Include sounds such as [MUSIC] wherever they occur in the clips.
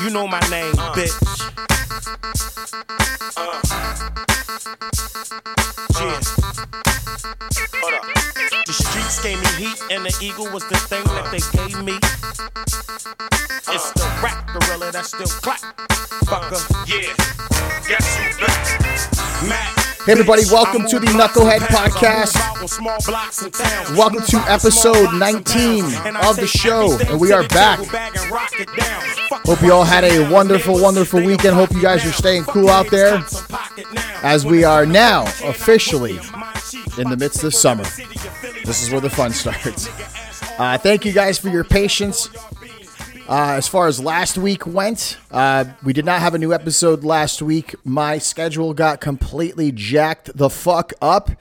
You know my name, uh. bitch. Uh. Yeah. Hold up. The streets gave me heat, and the eagle was the thing that they gave me. Uh. It's the rap gorilla that still clap. Fucker. Yeah. Guess who's back? Mac. Hey, everybody, welcome to the Knucklehead Podcast. Welcome to episode 19 of the show, and we are back. Hope you all had a wonderful, wonderful weekend. Hope you guys are staying cool out there as we are now officially in the midst of summer. This is where the fun starts. Uh, thank you guys for your patience. Uh, as far as last week went, uh, we did not have a new episode last week. My schedule got completely jacked the fuck up,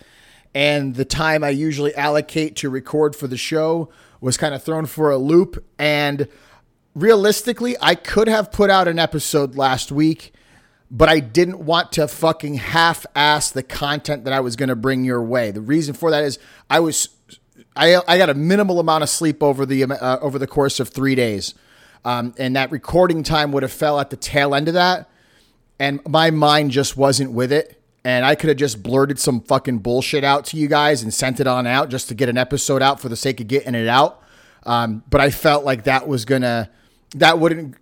and the time I usually allocate to record for the show was kind of thrown for a loop. And realistically, I could have put out an episode last week, but I didn't want to fucking half ass the content that I was going to bring your way. The reason for that is I was. I, I got a minimal amount of sleep over the uh, over the course of three days. Um, and that recording time would have fell at the tail end of that. And my mind just wasn't with it. And I could have just blurted some fucking bullshit out to you guys and sent it on out just to get an episode out for the sake of getting it out. Um, but I felt like that was gonna, that wouldn't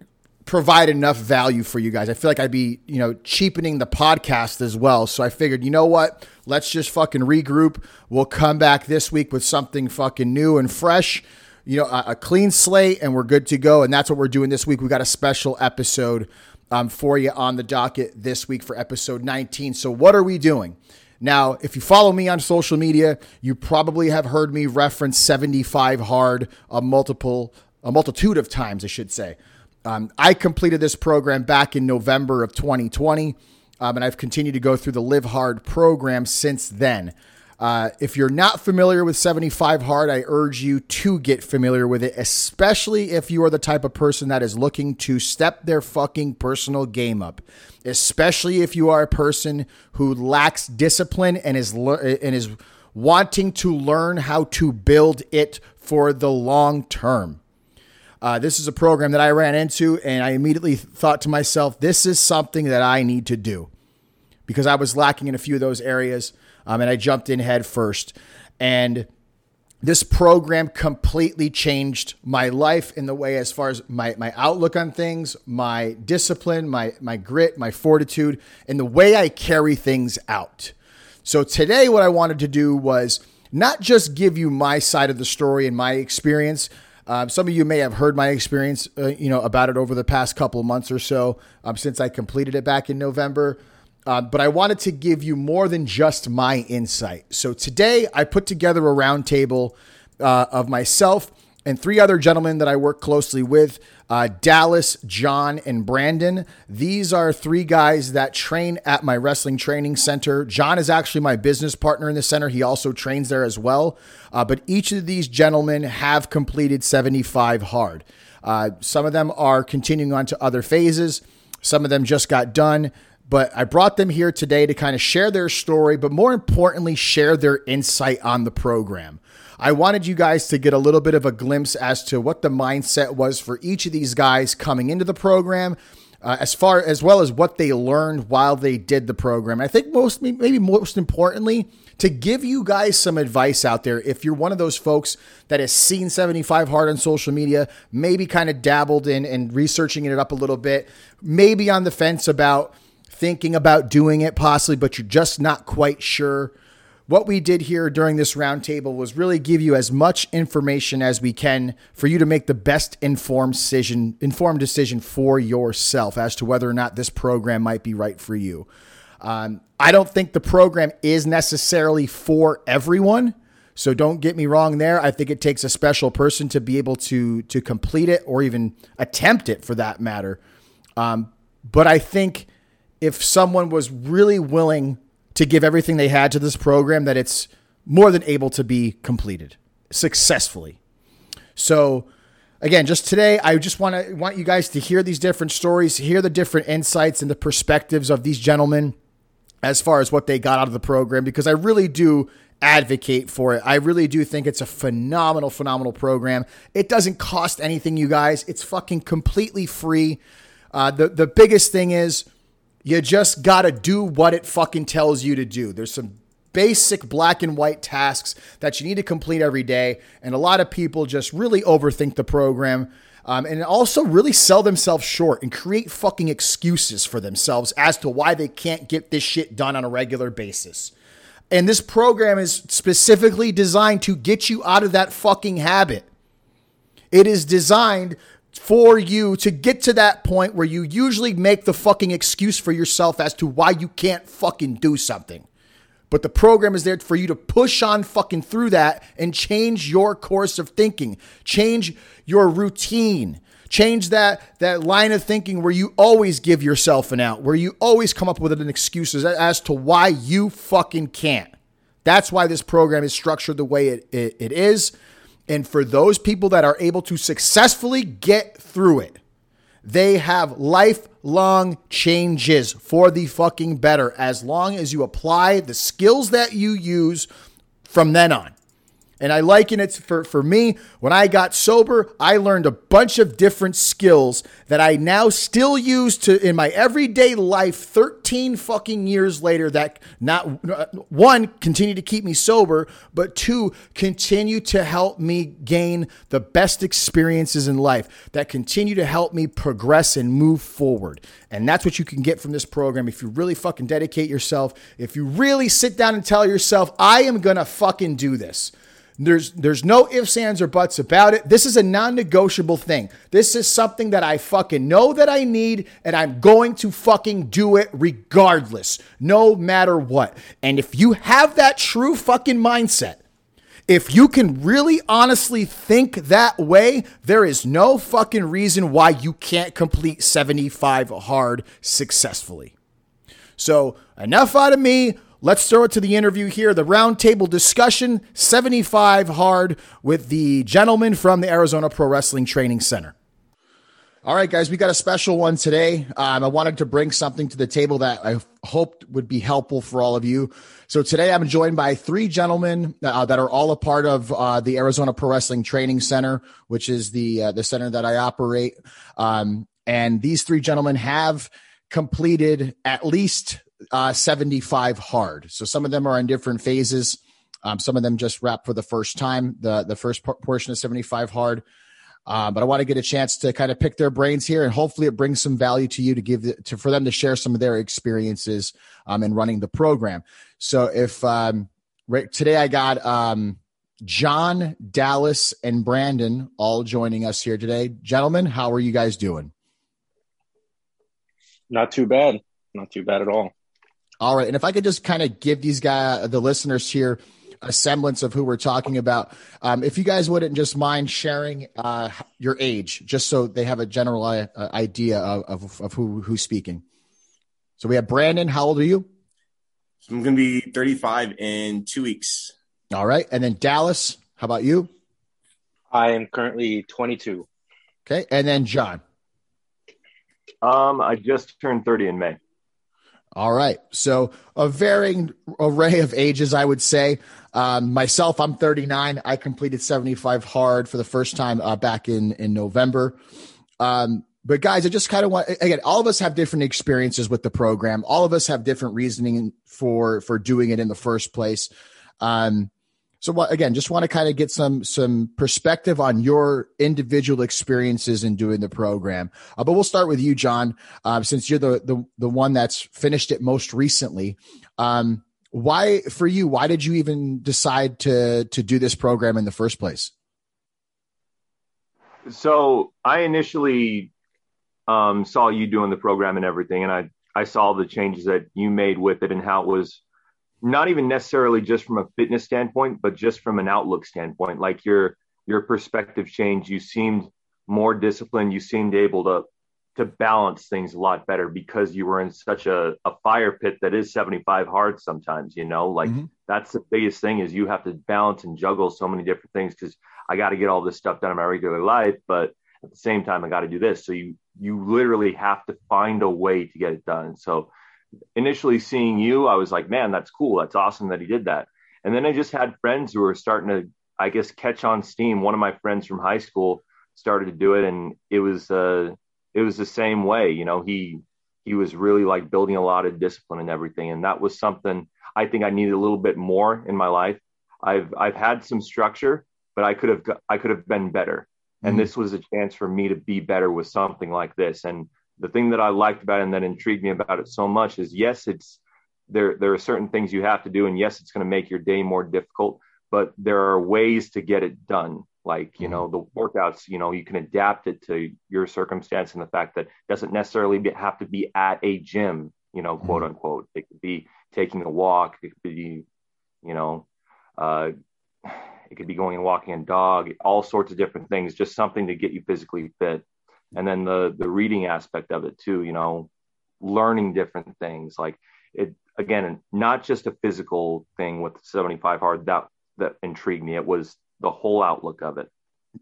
provide enough value for you guys. I feel like I'd be, you know, cheapening the podcast as well. So I figured, you know what? Let's just fucking regroup. We'll come back this week with something fucking new and fresh you know, a, a, clean slate, and we're good to go. And that's what we're doing this week. We got a special episode um, for you on the docket this week for episode 19. So, what are we doing? Now, if you follow me on social media, you probably have heard me reference 75 hard a multiple a multitude of times, I should say. Um, I completed this program back in November of 2020, um, and I've continued to go through the Live Hard program since then. Uh, if you're not familiar with 75 Hard, I urge you to get familiar with it, especially if you are the type of person that is looking to step their fucking personal game up. Especially if you are a person who lacks discipline and is and is wanting to learn how to build it for the long term. Uh, this is a program that I ran into, and I immediately thought to myself, this is something that I need to do because I was lacking in a few of those areas um, and I jumped in head first. And this program completely changed my life in the way as far as my, my outlook on things, my discipline, my, my grit, my fortitude, and the way I carry things out. So today, what I wanted to do was not just give you my side of the story and my experience. Um, some of you may have heard my experience, uh, you know, about it over the past couple months or so um, since I completed it back in November. Uh, but I wanted to give you more than just my insight. So today I put together a roundtable uh, of myself and three other gentlemen that I work closely with uh, Dallas, John, and Brandon. These are three guys that train at my wrestling training center. John is actually my business partner in the center. He also trains there as well. Uh, but each of these gentlemen have completed 75 hard. Uh, some of them are continuing on to other phases, some of them just got done. But I brought them here today to kind of share their story, but more importantly, share their insight on the program. I wanted you guys to get a little bit of a glimpse as to what the mindset was for each of these guys coming into the program, uh, as far as well as what they learned while they did the program. I think most, maybe most importantly, to give you guys some advice out there. If you're one of those folks that has seen 75 hard on social media, maybe kind of dabbled in and researching it up a little bit, maybe on the fence about thinking about doing it possibly, but you're just not quite sure. What we did here during this roundtable was really give you as much information as we can for you to make the best informed decision, informed decision for yourself as to whether or not this program might be right for you. Um, I don't think the program is necessarily for everyone. So don't get me wrong there. I think it takes a special person to be able to to complete it or even attempt it for that matter. Um, but I think if someone was really willing to give everything they had to this program, that it's more than able to be completed successfully. So, again, just today, I just want to want you guys to hear these different stories, hear the different insights and the perspectives of these gentlemen as far as what they got out of the program, because I really do advocate for it. I really do think it's a phenomenal, phenomenal program. It doesn't cost anything, you guys. It's fucking completely free. Uh, the the biggest thing is you just got to do what it fucking tells you to do. There's some basic black and white tasks that you need to complete every day, and a lot of people just really overthink the program. Um, and also really sell themselves short and create fucking excuses for themselves as to why they can't get this shit done on a regular basis. And this program is specifically designed to get you out of that fucking habit. It is designed for you to get to that point where you usually make the fucking excuse for yourself as to why you can't fucking do something. But the program is there for you to push on fucking through that and change your course of thinking, change your routine, change that that line of thinking where you always give yourself an out, where you always come up with an excuse as to why you fucking can't. That's why this program is structured the way it, it, it is. And for those people that are able to successfully get through it, they have lifelong changes for the fucking better as long as you apply the skills that you use from then on. And I liken it for, for me, when I got sober, I learned a bunch of different skills that I now still use to in my everyday life 13 fucking years later that not one continue to keep me sober, but two continue to help me gain the best experiences in life that continue to help me progress and move forward. And that's what you can get from this program if you really fucking dedicate yourself, if you really sit down and tell yourself, I am going to fucking do this. There's there's no ifs, ands, or buts about it. This is a non-negotiable thing. This is something that I fucking know that I need, and I'm going to fucking do it regardless, no matter what. And if you have that true fucking mindset, if you can really honestly think that way, there is no fucking reason why you can't complete 75 hard successfully. So, enough out of me. Let's throw it to the interview here. The roundtable discussion 75 hard with the gentleman from the Arizona Pro Wrestling Training Center. All right, guys, we got a special one today. Um, I wanted to bring something to the table that I hoped would be helpful for all of you. So today I'm joined by three gentlemen uh, that are all a part of uh, the Arizona Pro Wrestling Training Center, which is the uh, the center that I operate. Um, and these three gentlemen have completed at least uh, 75 hard. So some of them are in different phases. Um, some of them just wrap for the first time, the, the first portion of 75 hard. Uh, but I want to get a chance to kind of pick their brains here, and hopefully it brings some value to you to give the, to for them to share some of their experiences um, in running the program. So if um, right today I got um, John, Dallas, and Brandon all joining us here today, gentlemen. How are you guys doing? Not too bad. Not too bad at all. All right. And if I could just kind of give these guys, the listeners here, a semblance of who we're talking about. Um, if you guys wouldn't just mind sharing uh, your age, just so they have a general uh, idea of, of, of, who who's speaking. So we have Brandon. How old are you? I'm going to be 35 in two weeks. All right. And then Dallas, how about you? I am currently 22. Okay. And then John. Um, I just turned 30 in May. All right. So a varying array of ages, I would say. Um, myself, I'm 39. I completed 75 hard for the first time uh, back in in November. Um, but guys, I just kind of want again, all of us have different experiences with the program. All of us have different reasoning for for doing it in the first place. Um, so again, just want to kind of get some some perspective on your individual experiences in doing the program. Uh, but we'll start with you, John, uh, since you're the, the the one that's finished it most recently. Um, why for you? Why did you even decide to to do this program in the first place? So I initially um, saw you doing the program and everything, and I I saw the changes that you made with it and how it was not even necessarily just from a fitness standpoint, but just from an outlook standpoint. Like your your perspective changed. You seemed more disciplined. You seemed able to to balance things a lot better because you were in such a, a fire pit that is 75 hard sometimes, you know, like mm-hmm. that's the biggest thing is you have to balance and juggle so many different things because I got to get all this stuff done in my regular life, but at the same time I got to do this. So you you literally have to find a way to get it done. So initially seeing you, I was like, man, that's cool. That's awesome that he did that. And then I just had friends who were starting to, I guess, catch on steam. One of my friends from high school started to do it, and it was, uh, it was the same way. You know, he he was really like building a lot of discipline and everything, and that was something I think I needed a little bit more in my life. I've I've had some structure, but I could have I could have been better, and mm-hmm. this was a chance for me to be better with something like this. And the thing that I liked about it and that intrigued me about it so much is yes, it's there there are certain things you have to do, and yes, it's going to make your day more difficult, but there are ways to get it done like you know mm-hmm. the workouts you know you can adapt it to your circumstance and the fact that it doesn't necessarily be, have to be at a gym you know quote mm-hmm. unquote it could be taking a walk it could be you know uh, it could be going and walking a dog all sorts of different things just something to get you physically fit and then the the reading aspect of it too you know learning different things like it again not just a physical thing with 75 hard that that intrigued me it was the whole outlook of it.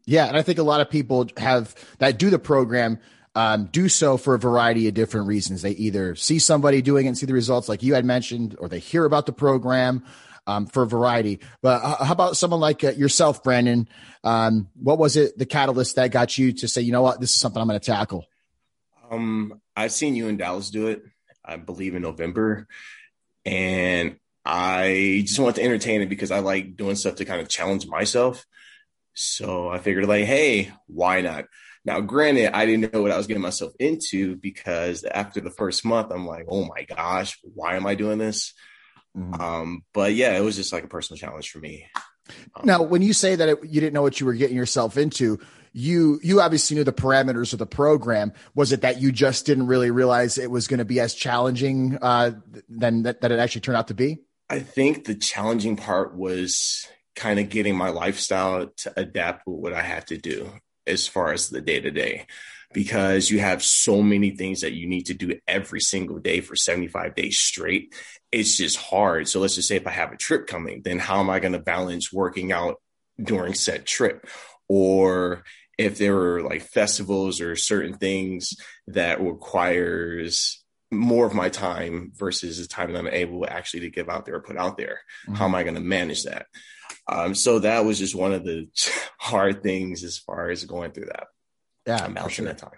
Yeah, and I think a lot of people have that do the program um, do so for a variety of different reasons. They either see somebody doing it and see the results, like you had mentioned, or they hear about the program um, for variety. But how about someone like uh, yourself, Brandon? Um, what was it, the catalyst that got you to say, you know what, this is something I'm going to tackle? Um, I've seen you and Dallas do it, I believe in November. And I just want to entertain it because I like doing stuff to kind of challenge myself. So I figured, like, hey, why not? Now, granted, I didn't know what I was getting myself into because after the first month, I'm like, oh my gosh, why am I doing this? Mm-hmm. Um, but yeah, it was just like a personal challenge for me. Um, now, when you say that it, you didn't know what you were getting yourself into, you you obviously knew the parameters of the program. Was it that you just didn't really realize it was going to be as challenging uh, than that, that it actually turned out to be? I think the challenging part was kind of getting my lifestyle to adapt with what I had to do as far as the day to day, because you have so many things that you need to do every single day for 75 days straight. It's just hard. So let's just say if I have a trip coming, then how am I going to balance working out during said trip? Or if there were like festivals or certain things that requires more of my time versus the time that I'm able actually to give out there or put out there. Mm-hmm. How am I going to manage that? Um, so that was just one of the [LAUGHS] hard things as far as going through that. Yeah, I'm sure. that time.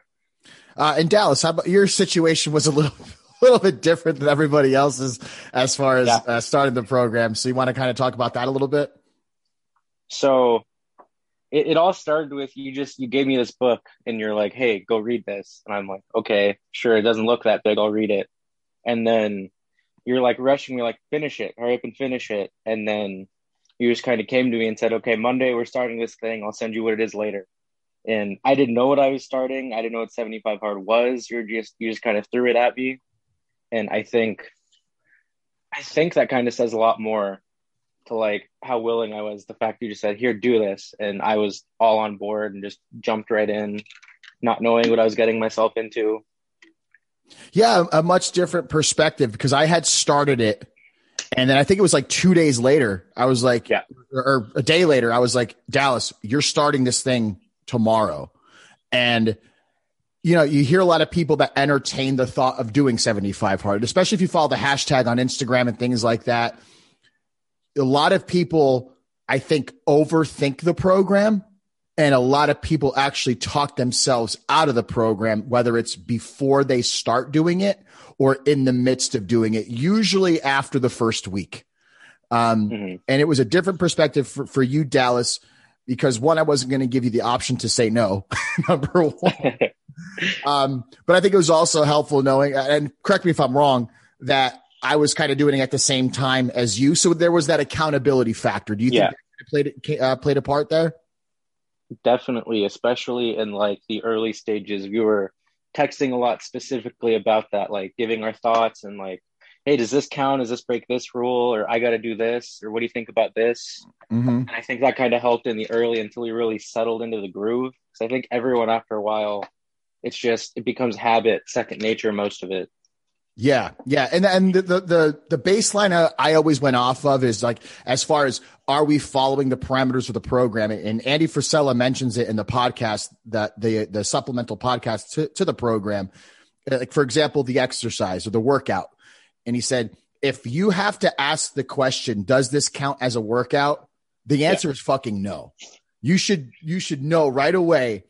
Uh, in Dallas, how about your situation was a little, [LAUGHS] a little bit different than everybody else's as far as yeah. uh, starting the program. So you want to kind of talk about that a little bit? So it, it all started with you just you gave me this book and you're like, hey, go read this, and I'm like, okay, sure, it doesn't look that big, I'll read it, and then you're like rushing me, like finish it, hurry up and finish it, and then you just kind of came to me and said, okay, Monday we're starting this thing, I'll send you what it is later. And I didn't know what I was starting. I didn't know what 75 hard was. You're just you just kind of threw it at me. And I think I think that kind of says a lot more to like how willing I was. The fact you just said, "Here, do this," and I was all on board and just jumped right in, not knowing what I was getting myself into. Yeah, a much different perspective because I had started it, and then I think it was like two days later. I was like, yeah, or a day later, I was like, Dallas, you're starting this thing tomorrow, and you know, you hear a lot of people that entertain the thought of doing 75 hard, especially if you follow the hashtag on Instagram and things like that a lot of people, I think, overthink the program. And a lot of people actually talk themselves out of the program, whether it's before they start doing it or in the midst of doing it, usually after the first week. Um, mm-hmm. And it was a different perspective for, for you, Dallas, because one, I wasn't going to give you the option to say no, [LAUGHS] number one. [LAUGHS] um, but I think it was also helpful knowing, and correct me if I'm wrong, that I was kind of doing it at the same time as you. So there was that accountability factor. Do you yeah. think it played uh, played a part there? Definitely, especially in like the early stages. We were texting a lot specifically about that, like giving our thoughts and like, hey, does this count? Does this break this rule? Or I got to do this? Or what do you think about this? Mm-hmm. And I think that kind of helped in the early until we really settled into the groove. Because I think everyone after a while, it's just it becomes habit, second nature, most of it. Yeah, yeah, and and the the the baseline I, I, always went off of is like as far as are we following the parameters of the program? And Andy Frisella mentions it in the podcast that the the supplemental podcast to, to the program, like for example, the exercise or the workout, and he said if you have to ask the question, does this count as a workout? The answer yeah. is fucking no. You should you should know right away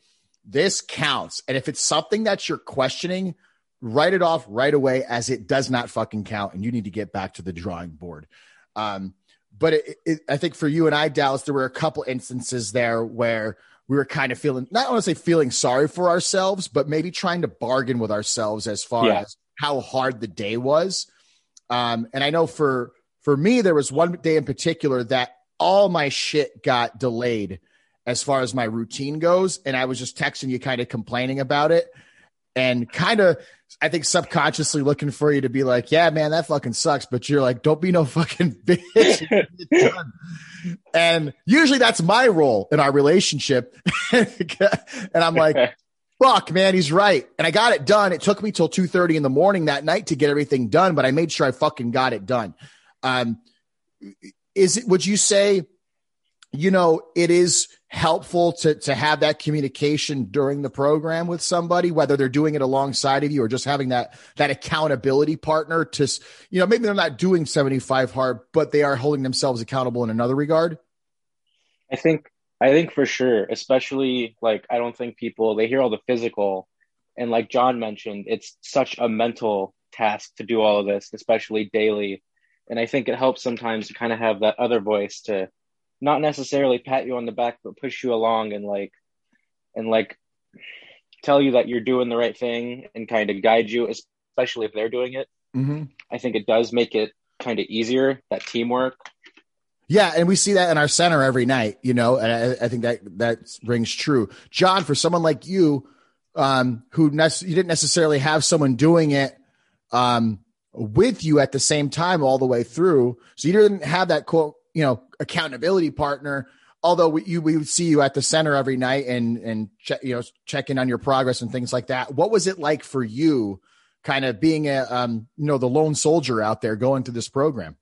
this counts. And if it's something that you're questioning, write it off right away as it does not fucking count and you need to get back to the drawing board. Um, but it, it, I think for you and I, Dallas, there were a couple instances there where we were kind of feeling, not want to say feeling sorry for ourselves, but maybe trying to bargain with ourselves as far yeah. as how hard the day was. Um, and I know for, for me, there was one day in particular that all my shit got delayed as far as my routine goes. And I was just texting you, kind of complaining about it and kind of, I think subconsciously looking for you to be like, yeah, man, that fucking sucks. But you're like, don't be no fucking [LAUGHS] bitch. and usually that's my role in our relationship. [LAUGHS] and I'm like, fuck, man, he's right. And I got it done. It took me till 2.30 in the morning that night to get everything done, but I made sure I fucking got it done. Um, is it, would you say, you know, it is helpful to to have that communication during the program with somebody, whether they're doing it alongside of you or just having that that accountability partner to, you know, maybe they're not doing 75 hard, but they are holding themselves accountable in another regard? I think I think for sure, especially like I don't think people they hear all the physical and like John mentioned, it's such a mental task to do all of this, especially daily. And I think it helps sometimes to kind of have that other voice to not necessarily pat you on the back, but push you along and like, and like tell you that you're doing the right thing and kind of guide you, especially if they're doing it. Mm-hmm. I think it does make it kind of easier that teamwork. Yeah, and we see that in our center every night, you know, and I, I think that that rings true. John, for someone like you, um, who you didn't necessarily have someone doing it um, with you at the same time all the way through, so you didn't have that quote you know accountability partner although we, you, we would see you at the center every night and and check you know checking on your progress and things like that what was it like for you kind of being a um, you know the lone soldier out there going through this program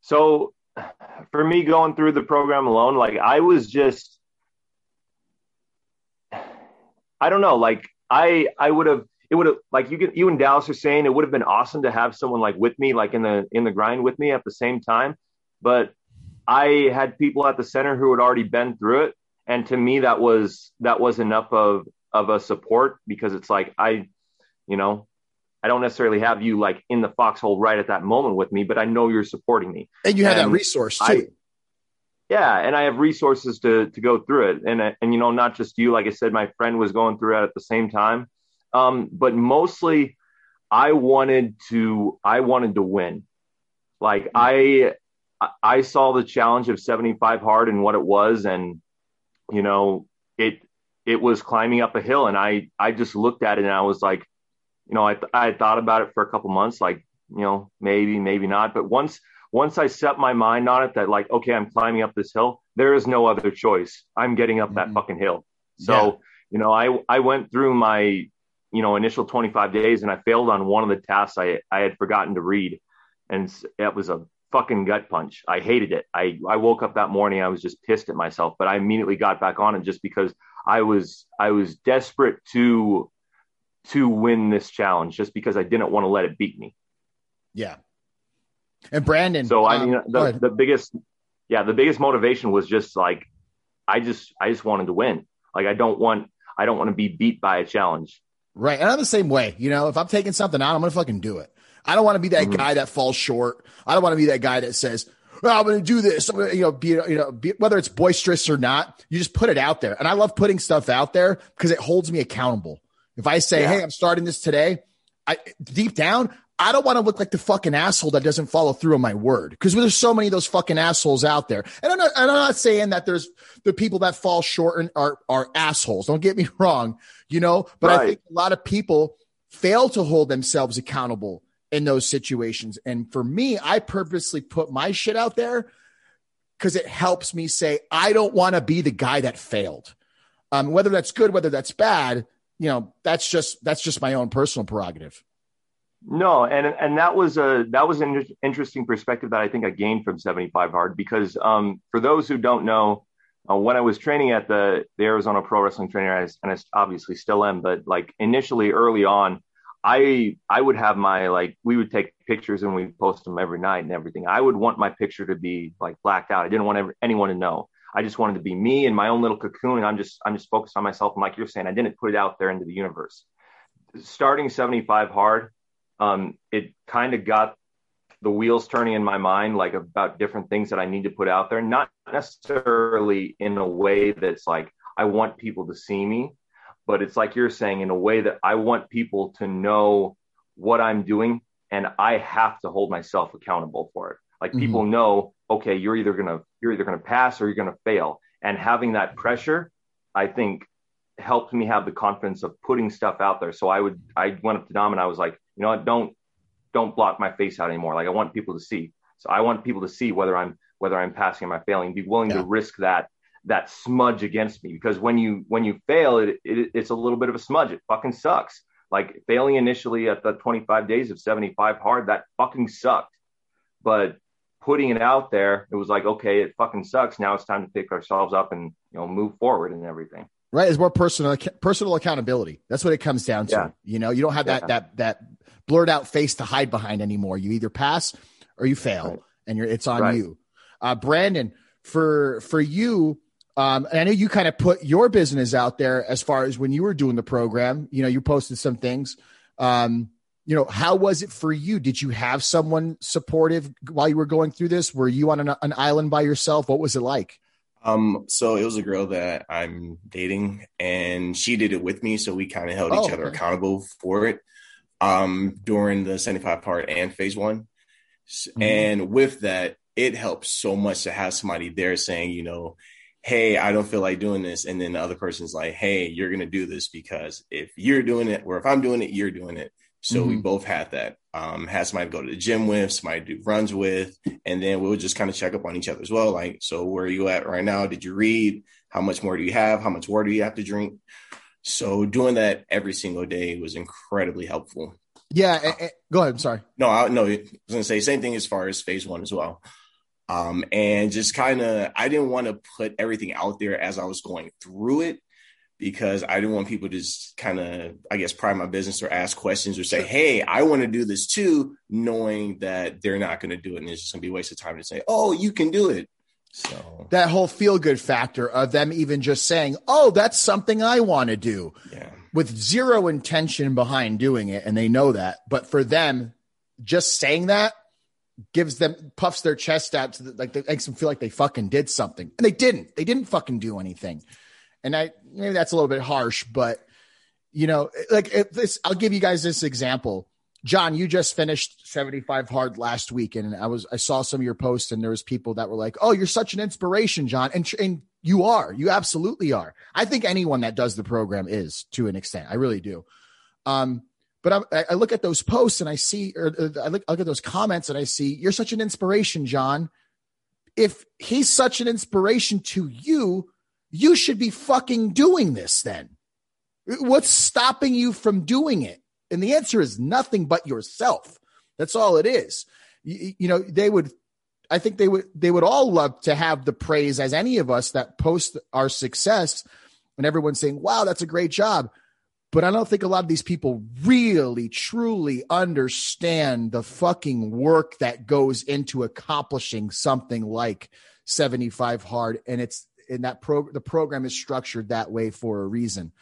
so for me going through the program alone like i was just i don't know like i i would have it would have like you get you and Dallas are saying it would have been awesome to have someone like with me, like in the in the grind with me at the same time. But I had people at the center who had already been through it, and to me that was that was enough of of a support because it's like I, you know, I don't necessarily have you like in the foxhole right at that moment with me, but I know you're supporting me, and you have and that resource too. I, yeah, and I have resources to to go through it, and and you know, not just you. Like I said, my friend was going through it at the same time, um, but mostly, I wanted to I wanted to win. Like I I saw the challenge of 75 hard and what it was, and you know it it was climbing up a hill, and I I just looked at it and I was like, you know, I I thought about it for a couple months, like you know maybe maybe not, but once once I set my mind on it that like okay I'm climbing up this hill, there is no other choice. I'm getting up mm-hmm. that fucking hill. So yeah. you know I I went through my you know initial 25 days and i failed on one of the tasks i i had forgotten to read and it was a fucking gut punch i hated it i i woke up that morning i was just pissed at myself but i immediately got back on it just because i was i was desperate to to win this challenge just because i didn't want to let it beat me yeah and brandon so i mean um, the, the biggest yeah the biggest motivation was just like i just i just wanted to win like i don't want i don't want to be beat by a challenge Right. And I'm the same way. You know, if I'm taking something out, I'm going to fucking do it. I don't want to be that mm-hmm. guy that falls short. I don't want to be that guy that says, well, I'm going to do this. Gonna, you know, be, you know, be, whether it's boisterous or not, you just put it out there. And I love putting stuff out there because it holds me accountable. If I say, yeah. Hey, I'm starting this today, I deep down, I don't want to look like the fucking asshole that doesn't follow through on my word because there's so many of those fucking assholes out there. And I'm not, and I'm not saying that there's the people that fall short and are, are assholes. Don't get me [LAUGHS] wrong, you know, but right. I think a lot of people fail to hold themselves accountable in those situations. And for me, I purposely put my shit out there because it helps me say, I don't want to be the guy that failed. Um, whether that's good, whether that's bad, you know, that's just, that's just my own personal prerogative. No, and and that was a that was an interesting perspective that I think I gained from 75 hard because um, for those who don't know, uh, when I was training at the the Arizona Pro Wrestling Trainer, and I obviously still am, but like initially early on, I I would have my like we would take pictures and we post them every night and everything. I would want my picture to be like blacked out. I didn't want ever, anyone to know. I just wanted to be me in my own little cocoon. And I'm just, I'm just focused on myself. And like you're saying, I didn't put it out there into the universe. Starting 75 hard, um, it kind of got the wheels turning in my mind, like about different things that I need to put out there, not necessarily in a way that's like, I want people to see me, but it's like you're saying in a way that I want people to know what I'm doing and I have to hold myself accountable for it. Like mm-hmm. people know, okay, you're either gonna you're either gonna pass or you're gonna fail. And having that pressure, I think helped me have the confidence of putting stuff out there. So I would I went up to Dom and I was like, you know what, don't don't block my face out anymore. Like I want people to see. So I want people to see whether I'm whether I'm passing or I'm failing. Be willing yeah. to risk that that smudge against me because when you when you fail, it, it it's a little bit of a smudge. It fucking sucks. Like failing initially at the 25 days of 75 hard, that fucking sucked. But putting it out there, it was like, okay, it fucking sucks. Now it's time to pick ourselves up and you know move forward and everything. Right, it's more personal personal accountability. That's what it comes down to. Yeah. You know, you don't have that yeah. that that blurred out face to hide behind anymore. You either pass or you fail, right. and you're it's on right. you. Uh, Brandon, for for you, um, and I know you kind of put your business out there as far as when you were doing the program. You know, you posted some things. Um, you know, how was it for you? Did you have someone supportive while you were going through this? Were you on an, an island by yourself? What was it like? Um, so it was a girl that I'm dating, and she did it with me. So we kind of held oh, each other okay. accountable for it. Um, during the 75 part and phase one, mm-hmm. and with that, it helps so much to have somebody there saying, you know, hey, I don't feel like doing this. And then the other person's like, hey, you're going to do this because if you're doing it, or if I'm doing it, you're doing it. So mm-hmm. we both had that. Um, had somebody to go to the gym with, somebody to do runs with, and then we would just kind of check up on each other as well. Like, so where are you at right now? Did you read? How much more do you have? How much water do you have to drink? So doing that every single day was incredibly helpful. Yeah. Uh, go ahead. I'm sorry. No, I, no, I was going to say same thing as far as phase one as well. Um, and just kind of, I didn't want to put everything out there as I was going through it because I didn't want people to just kind of, I guess, pry my business or ask questions or say, Hey, I want to do this too, knowing that they're not going to do it. And it's just going to be a waste of time to say, Oh, you can do it. So that whole feel good factor of them even just saying, Oh, that's something I want to do yeah. with zero intention behind doing it. And they know that. But for them, just saying that gives them puffs their chest out to the, like makes them feel like they fucking did something and they didn't they didn't fucking do anything and i maybe that's a little bit harsh but you know like this i'll give you guys this example. John you just finished 75 hard last week and i was i saw some of your posts and there was people that were like oh you're such an inspiration john and and you are you absolutely are. I think anyone that does the program is to an extent. I really do. Um but I, I look at those posts and I see, or I look, I look at those comments and I see, you're such an inspiration, John. If he's such an inspiration to you, you should be fucking doing this then. What's stopping you from doing it? And the answer is nothing but yourself. That's all it is. You, you know, they would, I think they would, they would all love to have the praise as any of us that post our success and everyone's saying, wow, that's a great job. But I don't think a lot of these people really, truly understand the fucking work that goes into accomplishing something like 75 hard. And it's in that pro the program is structured that way for a reason.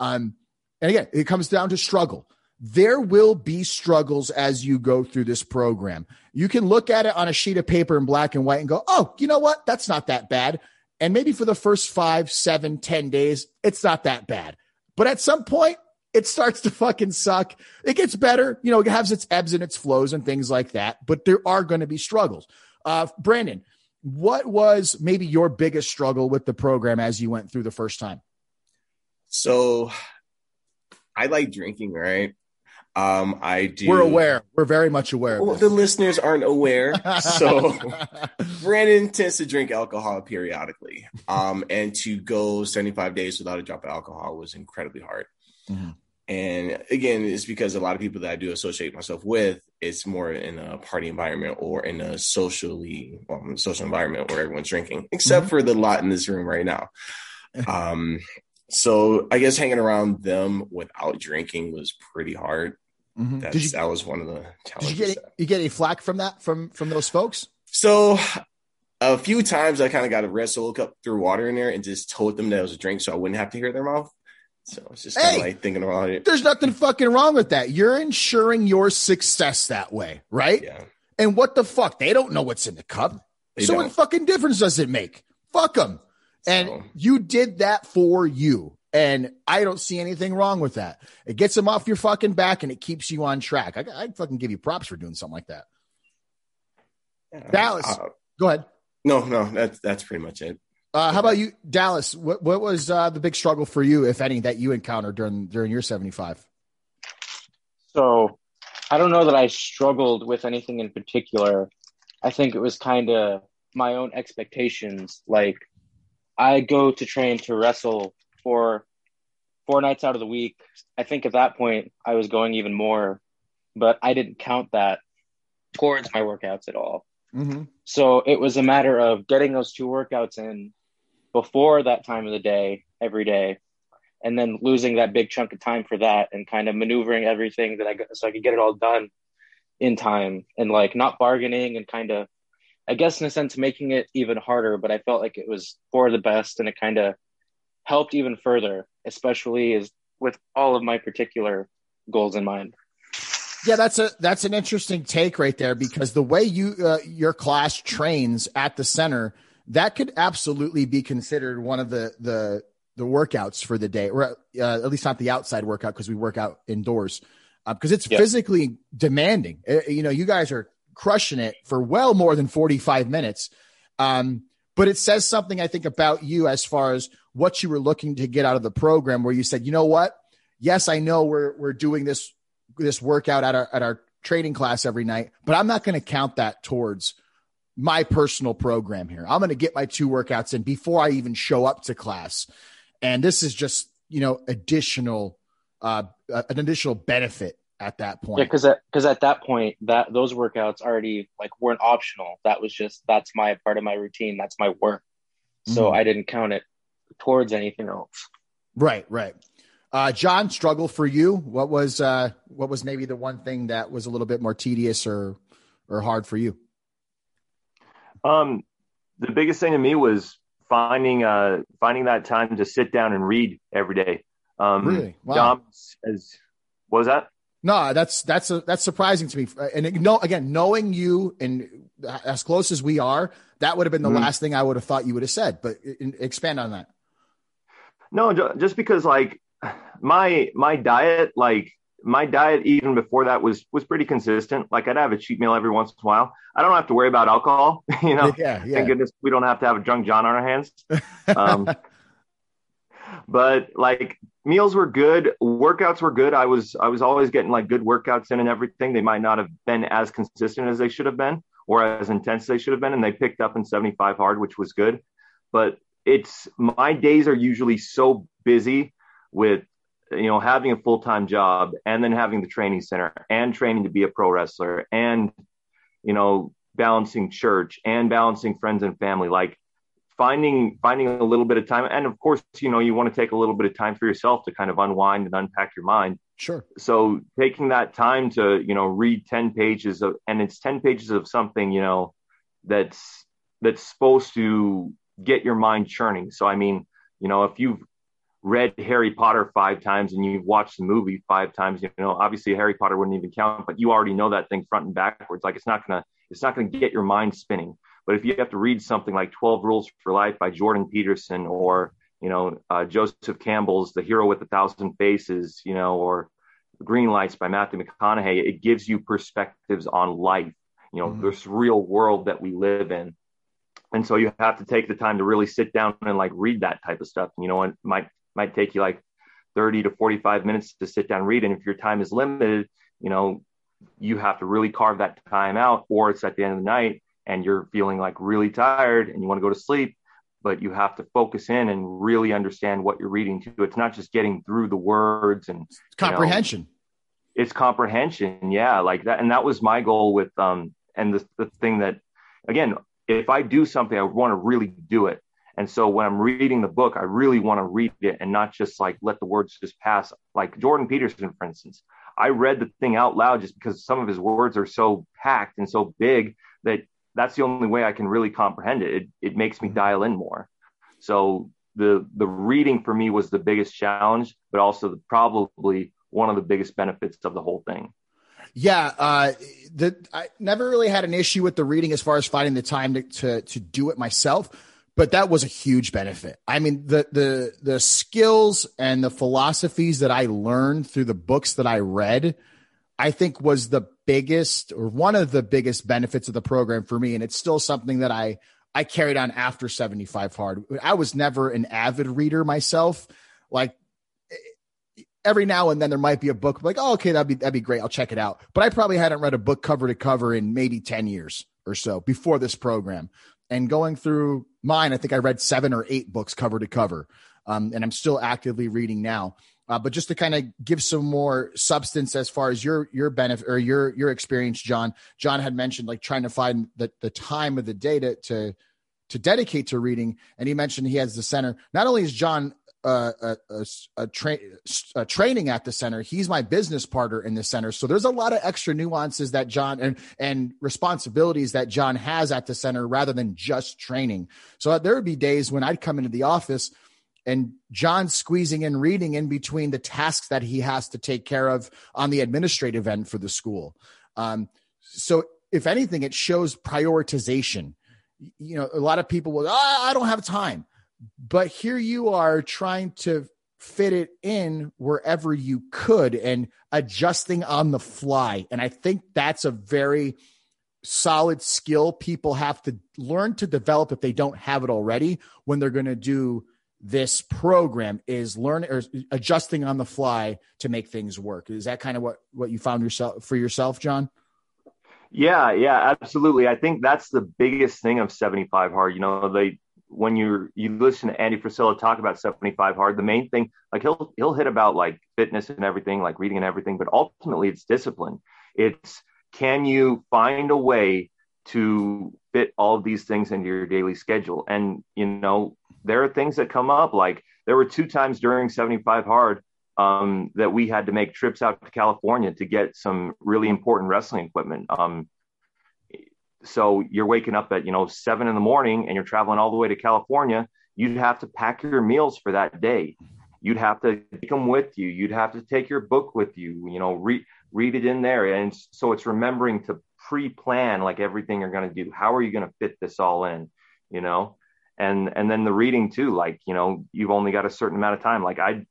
Um, and again, it comes down to struggle. There will be struggles as you go through this program. You can look at it on a sheet of paper in black and white and go, oh, you know what? That's not that bad. And maybe for the first five, seven, ten days, it's not that bad but at some point, it starts to fucking suck. It gets better. You know, it has its ebbs and its flows and things like that, but there are going to be struggles. Uh, Brandon, what was maybe your biggest struggle with the program as you went through the first time? So I like drinking, right? Um, I do. We're aware. We're very much aware. Well, the listeners aren't aware. [LAUGHS] So Brandon tends to drink alcohol periodically. Um, and to go 75 days without a drop of alcohol was incredibly hard. Mm-hmm. And again, it's because a lot of people that I do associate myself with, it's more in a party environment or in a socially um, social environment where everyone's drinking, [LAUGHS] except mm-hmm. for the lot in this room right now. [LAUGHS] Um, so I guess hanging around them without drinking was pretty hard. Mm-hmm. That's, you, that was one of the challenges. Did you get, you get any flack from that from from those folks? So a few times I kind of got a red solo cup threw water in there and just told them that it was a drink so I wouldn't have to hear their mouth. So it's just Hey, like thinking about it. There's nothing fucking wrong with that. You're ensuring your success that way, right? Yeah. And what the fuck? They don't know what's in the cup. They so what don't. fucking difference does it make? Fuck them. And So- you did that for you. And I don't see anything wrong with that. It gets them off your fucking back and it keeps you on track. I, I fucking give you props for doing something like that. Dallas. Uh, Go ahead. no, no, that's that's pretty much it. Uh, how about you, Dallas? What, what was uh, the big struggle for you, if any, that you encountered during during your 75? So I don't know that I struggled with anything in particular. I think it was kind of my own expectations. Like I go to train to wrestle for four nights out of the week. I think at that point I was going even more, but I didn't count that towards my workouts at all. Mm-hmm. So it was a matter of getting those two workouts in before that time of the day every day, and then losing that big chunk of time for that, and kind of maneuvering everything that I got so I could get it all done in time, and like not bargaining and kind of, I guess in a sense making it even harder. But I felt like it was for the best, and it kind of helped even further, especially as with all of my particular goals in mind. Yeah, that's a that's an interesting take right there because the way you uh, your class trains at the center that could absolutely be considered one of the the the workouts for the day, or uh, at least not the outside workout because we work out indoors because it's Yeah. physically demanding. Uh, you know, you guys are crushing it for well more than forty five minutes. Um, but it says something I think about you as far as what you were looking to get out of the program, where you said, you know what, yes, I know we're we're doing this this workout at our at our training class every night, but I'm not going to count that towards my personal program here. I'm going to get my two workouts in before I even show up to class, and this is just you know additional uh, an additional benefit at that point. Yeah, because because at that point, that those workouts already like weren't optional. That was just that's my part of my routine. That's my work. So Mhm. I didn't count it towards anything else. Right, right. Uh, John, struggle for you. What was uh, what was maybe the one thing that was a little bit more tedious or or hard for you? Um, the biggest thing to me was finding uh finding that time to sit down and read every day. Um, Really? Wow. Dom, as what was that? No, that's that's a, that's surprising to me. And no, again, knowing you and as close as we are, that would have been the Mhm. last thing I would have thought you would have said. But in- expand on that. No, just because like my my diet, like my diet even before that was was pretty consistent. Like I'd have a cheat meal every once in a while. I don't have to worry about alcohol. [LAUGHS] You know, yeah, yeah. thank goodness we don't have to have a drunk John on our hands. [LAUGHS] Um, but like meals were good, workouts were good. I was I was always getting like good workouts in and everything. They might not have been as consistent as they should have been or as intense as they should have been, and they picked up in 75 hard, which was good. But it's my days are usually so busy with you know having a full-time job and then having the training center and training to be a pro wrestler and you know balancing church and balancing friends and family like finding finding a little bit of time. And of course you know you want to take a little bit of time for yourself to kind of unwind and unpack your mind. Sure. so taking that time to you know read 10 pages of and it's 10 pages of something you know that's that's supposed to get your mind churning. So i mean you know if you've read harry potter five times and you've watched the movie five times you know obviously harry potter wouldn't even count but you already know that thing front and backwards. Like it's not gonna it's not gonna get your mind spinning. But if you have to read something like 12 rules for life by jordan peterson or you know uh, joseph campbell's the hero with a thousand faces you know or green lights by matthew mcconaughey it gives you perspectives on life you know Mhm. this real world that we live in. And so you have to take the time to really sit down and like read that type of stuff you know it might might take you like 30 to 45 minutes to sit down and read. And if your time is limited you know you have to really carve that time out or it's at the end of the night and you're feeling like really tired and you want to go to sleep but you have to focus in and really understand what you're reading to. It's not just getting through the words and Comprehension. it's comprehension yeah like that. And that was my goal with um and the, the thing that again if i do something i want to really do it and so when i'm reading the book i really want to read it and not just like let the words just pass like jordan peterson for instance i read the thing out loud just because some of his words are so packed and so big that that's the only way I can really comprehend it. It, it makes me mm-hmm. dial in more. So the the reading for me was the biggest challenge, but also the, probably one of the biggest benefits of the whole thing. Yeah, uh, the I never really had an issue with the reading as far as finding the time to, to to do it myself, but that was a huge benefit. I mean, the the the skills and the philosophies that I learned through the books that I read, I think was the biggest or one of the biggest benefits of the program for me, and it's still something that I I carried on after 75 hard. I was never an avid reader myself. Like every now and then there might be a book like, oh, okay, that'd be that'd be great. I'll check it out. But I probably hadn't read a book cover to cover in maybe 10 years or so before this program. And going through mine, I think I read seven or eight books cover to cover. Um, and I'm still actively reading now. Uh, but just to kind of give some more substance as far as your your benefit or your your experience, John. John had mentioned like trying to find the the time of the day to to to dedicate to reading, and he mentioned he has the center. Not only is John a, a, a, tra- a, training at the center. He's my business partner in the center. So there's a lot of extra nuances that John and, and responsibilities that John has at the center rather than just training. So there would be days when I'd come into the office and John squeezing in reading in between the tasks that he has to take care of on the administrative end for the school. Um, so if anything, it shows prioritization. You know, a lot of people will, oh, I don't have time but here you are trying to fit it in wherever you could and adjusting on the fly. And I think that's a very solid skill people have to learn to develop if they don't have it already when they're going to do this program is learning or adjusting on the fly to make things work. Is that kind of what what you found yourself for yourself, John? Yeah, yeah, absolutely. I think that's the biggest thing of 75 hard. You know, they when you you listen to Andy Frisella talk about 75 hard, the main thing, like he'll he'll hit about like fitness and everything, like reading and everything, but ultimately it's discipline. It's can you find a way to fit all of these things into your daily schedule? And you know, there are things that come up. Like there were two times during 75 hard um, that we had to make trips out to California to get some really important wrestling equipment. Um, so you're waking up at you know seven in the morning and you're traveling all the way to california you'd have to pack your meals for that day. You'd have to take them with you. You'd have to take your book with you you know read read it in there. And so it's remembering to pre-plan like everything you're going to do. How are you going to fit this all in you know? And and then the reading too like you know you've only got a certain amount of time. Like i'd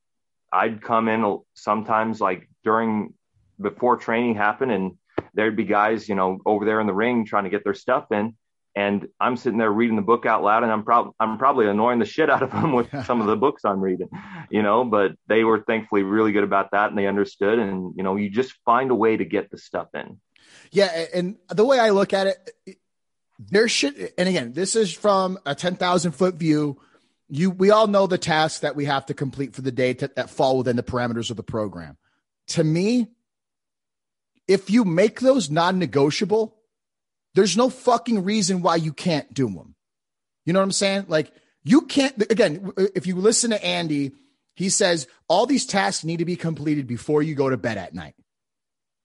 i'd come in sometimes like during before training happened and there'd be guys, you know, over there in the ring trying to get their stuff in. And I'm sitting there reading the book out loud, and I'm probably I'm probably annoying the shit out of them with some of the books I'm reading, you know. But they were thankfully really good about that, and they understood. And you know, you just find a way to get the stuff in. Yeah, and the way I look at it, there should. And again, this is from a ten thousand foot view. You, we all know the tasks that we have to complete for the day to, that fall within the parameters of the program. To me, if you make those non negotiable, there's no fucking reason why you can't do them. You know what I'm saying? Like, you can't, again, if you listen to Andy, he says all these tasks need to be completed before you go to bed at night.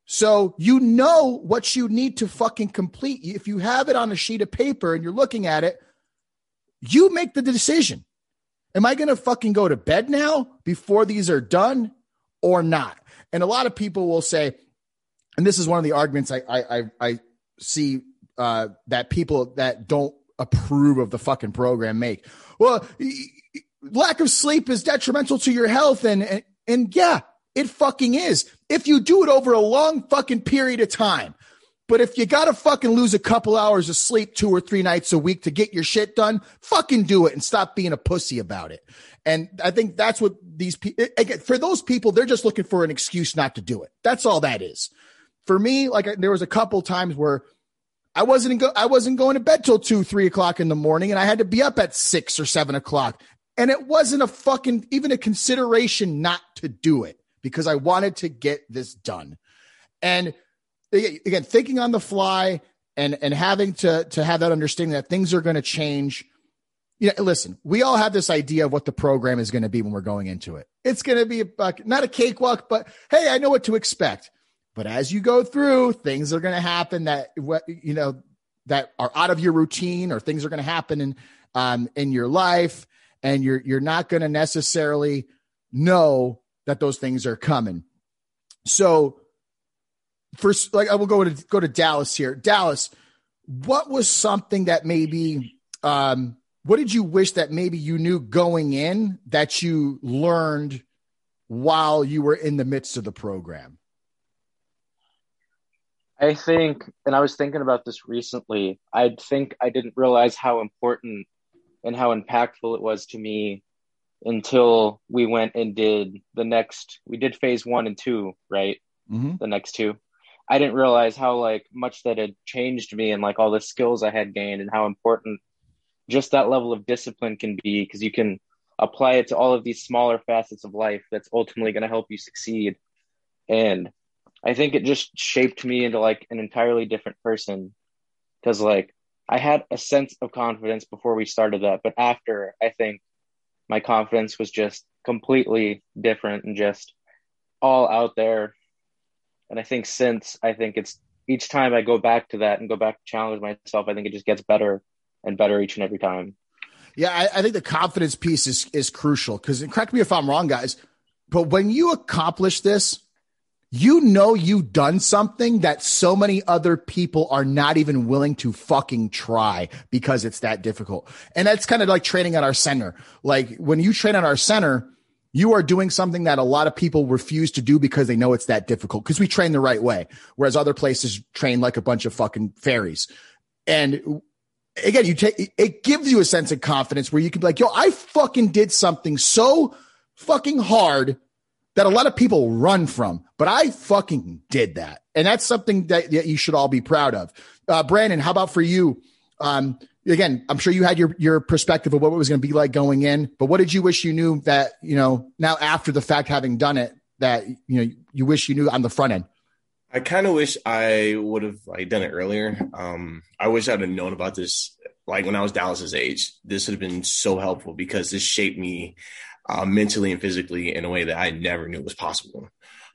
So you know what you need to fucking complete. If you have it on a sheet of paper and you're looking at it, you make the decision. Am I going to fucking go to bed now before these are done or not? And a lot of people will say, and this is one of the arguments I I I, see uh, that people that don't approve of the fucking program make. Well, lack of sleep is detrimental to your health, and and, and yeah, it fucking is. If you do it over a long fucking period of time. But if you got to fucking lose a couple hours of sleep two or three nights a week to get your shit done, fucking do it and stop being a pussy about it. And I think that's what these people, for those people, they're just looking for an excuse not to do it. That's all that is for me, like there was a couple times where I wasn't go- I wasn't going to bed till two, three o'clock in the morning, and I had to be up at six or seven o'clock, and it wasn't a fucking even a consideration not to do it because I wanted to get this done. And again, thinking on the fly and and having to to have that understanding that things are going to change. You know, listen, we all have this idea of what the program is going to be when we're going into it. It's going to be a, not a cakewalk, but hey, I know what to expect. But as you go through, things are going to happen that you know that are out of your routine or things are going to happen in um, in your life, and you're you're not going to necessarily know that those things are coming. So, first, like I will go to go to Dallas here. Dallas, what was something that maybe um, what did you wish that maybe you knew going in that you learned while you were in the midst of the program? I think, and I was thinking about this recently, I think I didn't realize how important and how impactful it was to me until we went and did the next, we did phase one and two, right? Mm-hmm. The next two. I didn't realize how like much that had changed me and like all the skills I had gained and how important just that level of discipline can be because you can apply it to all of these smaller facets of life that's ultimately going to help you succeed. And I think it just shaped me into like an entirely different person because like I had a sense of confidence before we started that, but after I think my confidence was just completely different and just all out there. And I think since I think it's each time I go back to that and go back to challenge myself, I think it just gets better and better each and every time. Yeah, I, I think the confidence piece is is crucial because correct me if I'm wrong, guys, but when you accomplish this, you know you've done something that so many other people are not even willing to fucking try because it's that difficult. And that's kind of like training at our center. Like when you train at our center, you are doing something that a lot of people refuse to do because they know it's that difficult because we train the right way. Whereas other places train like a bunch of fucking fairies. And again, you take it gives you a sense of confidence where you can be like, yo, I fucking did something so fucking hard that a lot of people run from, but I fucking did that. And that's something that, that you should all be proud of. Uh, Brandon, how about for you? Um, again, I'm sure you had your, your perspective of what it was going to be like going in, but what did you wish you knew that, you know, now after the fact, having done it, that, you know, you wish you knew on the front end? I kind of wish I would have like done it earlier. Um, I wish I'd have known about this like when I was Dallas's age. This would have been so helpful because this shaped me uh, mentally and physically in a way that I never knew was possible.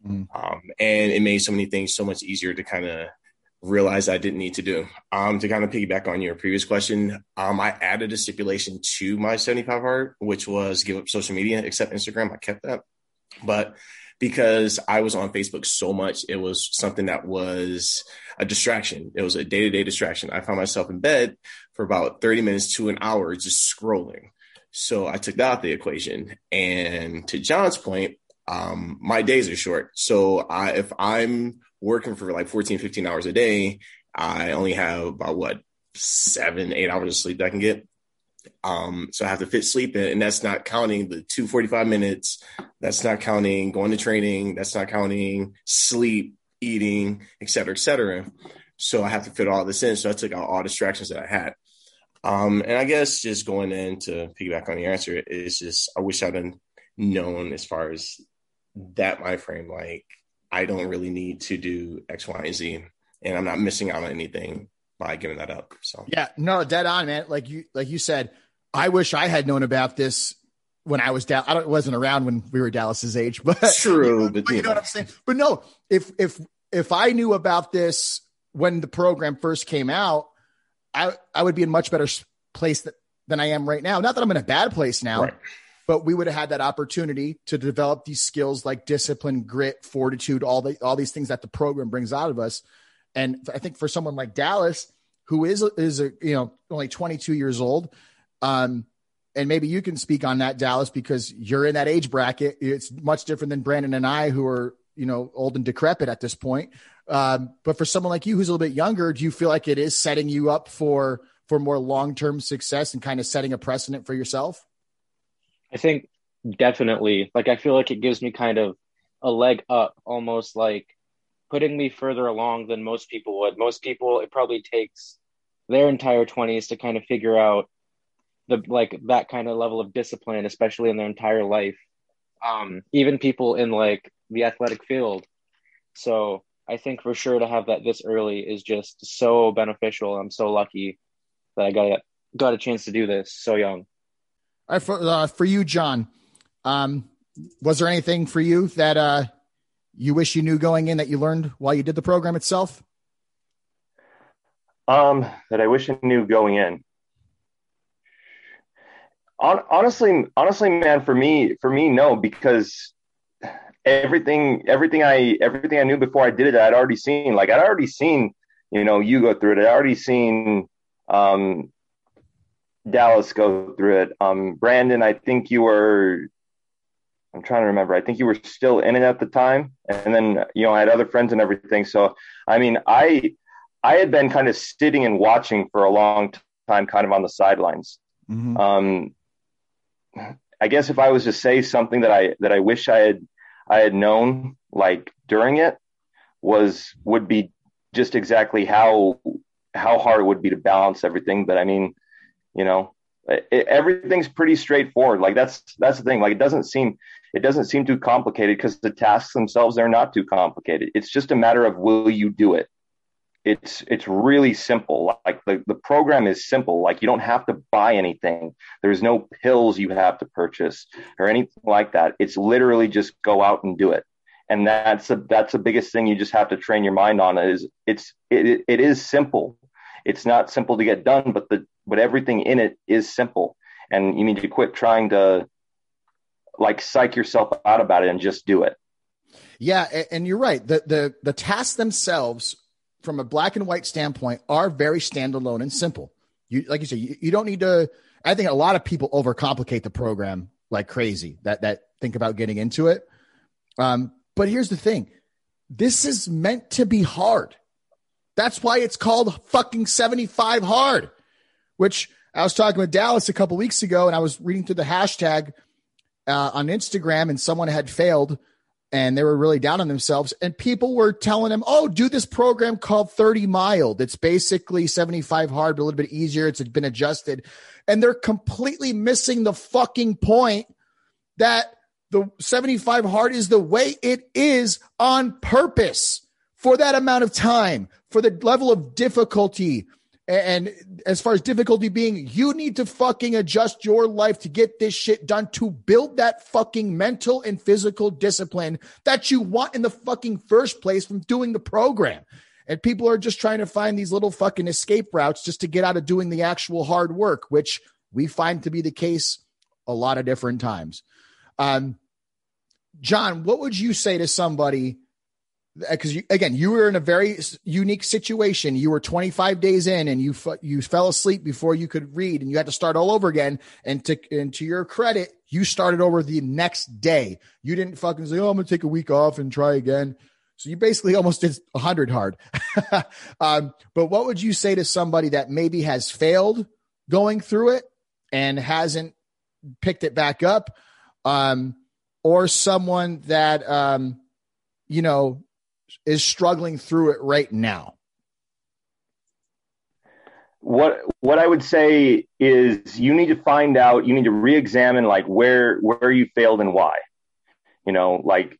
Mm. Um, and it made so many things so much easier to kind of realize I didn't need to do. Um, to kind of piggyback on your previous question, um, I added a stipulation to my 75 hard, which was give up social media except Instagram. I kept that, but because I was on Facebook so much, it was something that was a distraction. It was a day to day distraction. I found myself in bed for about 30 minutes to an hour just scrolling. So I took that out the equation. And to John's point, um, my days are short. So I, if I'm working for like 14, 15 hours a day, I only have about what, seven, eight hours of sleep that I can get. Um, so I have to fit sleep in, and that's not counting the two 45 minutes. That's not counting going to training. That's not counting sleep, eating, et cetera, et cetera. So I have to fit all this in. So I took out all distractions that I had. Um, and I guess just going in to piggyback on your answer is just I wish I'd known as far as that my frame, like I don't really need to do X, Y, and Z, and I'm not missing out on anything by giving that up. So yeah, no, dead on, man. Like you, like you said, I wish I had known about this when I was down. I wasn't around when we were Dallas's age, but true. [LAUGHS] You know, but, you know what I'm saying. But no, if if if I knew about this when the program first came out, I I would be in much better place that, than I am right now. Not that I'm in a bad place now. Right. But we would have had that opportunity to develop these skills like discipline, grit, fortitude, all the all these things that the program brings out of us and I think for someone like Dallas, who is is a, you know only 22 years old, um, and maybe you can speak on that, Dallas, because you're in that age bracket. It's much different than Brandon and I, who are you know old and decrepit at this point. Um, but for someone like you, who's a little bit younger, do you feel like it is setting you up for for more long term success and kind of setting a precedent for yourself? I think definitely. Like I feel like it gives me kind of a leg up, almost like putting me further along than most people would. Most people, it probably takes their entire 20s to kind of figure out the like that kind of level of discipline, especially in their entire life. Um, even people in like the athletic field. So I think for sure to have that this early is just so beneficial. I'm so lucky that I got got a chance to do this so young. All right, for uh, for you, John. Um, was there anything for you that uh, you wish you knew going in that you learned while you did the program itself? Um, that I wish I knew going in. On, honestly, honestly, man, for me, for me, no, because everything, everything I, everything I knew before I did it, I'd already seen. Like I'd already seen, you know, you go through it. I'd already seen um, Dallas go through it. Um, Brandon, I think you were. I'm trying to remember. I think you were still in it at the time, and then you know I had other friends and everything. So I mean, I I had been kind of sitting and watching for a long time, kind of on the sidelines. Mm-hmm. Um, I guess if I was to say something that I that I wish I had I had known like during it was would be just exactly how how hard it would be to balance everything. But I mean, you know, it, everything's pretty straightforward. Like that's that's the thing. Like it doesn't seem it doesn't seem too complicated because the tasks themselves they're not too complicated. It's just a matter of will you do it it's it's really simple. Like the, the program is simple. Like you don't have to buy anything. There's no pills you have to purchase or anything like that. It's literally just go out and do it. And that's a, that's the biggest thing you just have to train your mind on is it's it, it is simple. It's not simple to get done but the but everything in it is simple. And you need to quit trying to like psych yourself out about it and just do it. Yeah and you're right. The the the tasks themselves from a black and white standpoint are very standalone and simple. You like you said, you, you don't need to. I think a lot of people overcomplicate the program like crazy that that think about getting into it. Um, but here's the thing: this is meant to be hard. That's why it's called fucking 75 hard. Which I was talking with Dallas a couple weeks ago, and I was reading through the hashtag uh, on Instagram, and someone had failed and they were really down on themselves. And people were telling them, "Oh, do this program called 30 Mile. It's basically 75 hard, but a little bit easier. It's been adjusted." And they're completely missing the fucking point that the 75 hard is the way it is on purpose for that amount of time, for the level of difficulty, and as far as difficulty being, you need to fucking adjust your life to get this shit done to build that fucking mental and physical discipline that you want in the fucking first place from doing the program. And people are just trying to find these little fucking escape routes just to get out of doing the actual hard work, which we find to be the case a lot of different times. Um, John, what would you say to somebody because again you were in a very unique situation. You were 25 days in and you you fell asleep before you could read and you had to start all over again. And to and to your credit you started over the next day. You didn't fucking say oh i'm gonna take a week off and try again. So you basically [LAUGHS] almost did 100 hard. [LAUGHS] Um, but what would you say to somebody that maybe has failed going through it and hasn't picked it back up? Um, or someone that um, you know is struggling through it right now? What what I would say is you need to find out, you need to re-examine like where where you failed and why. You know, like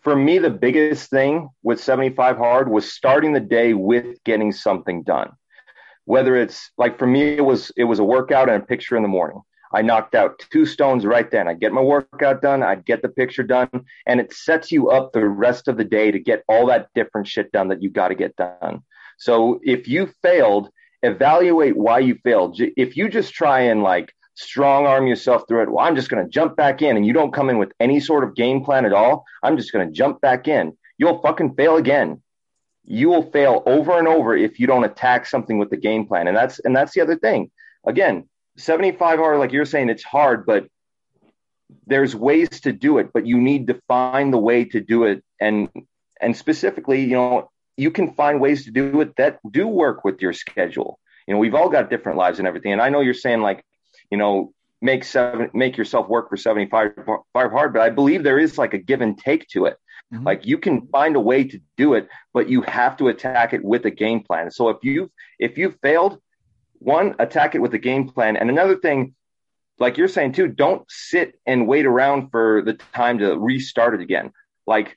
for me the biggest thing with 75 hard was starting the day with getting something done. Whether it's like for me it was it was a workout and a picture in the morning I knocked out two stones right then. I'd get my workout done, I'd get the picture done, and it sets you up the rest of the day to get all that different shit done that you got to get done. So if you failed, evaluate why you failed. If you just try and like strong arm yourself through it, well, I'm just going to jump back in and you don't come in with any sort of game plan at all, I'm just going to jump back in. You'll fucking fail again. You will fail over and over if you don't attack something with the game plan. And that's and that's the other thing. Again, 75 hard, like you're saying, it's hard, but there's ways to do it, but you need to find the way to do it. And, and specifically, you know, you can find ways to do it that do work with your schedule. You know, we've all got different lives and everything. And I know you're saying like, you know, make seven, make yourself work for 75 five hard, but I believe there is like a give and take to it. Mm-hmm. Like you can find a way to do it, but you have to attack it with a game plan. So if you've, if you've failed, one, attack it with a game plan. And another thing, like you're saying too, don't sit and wait around for the time to restart it again. Like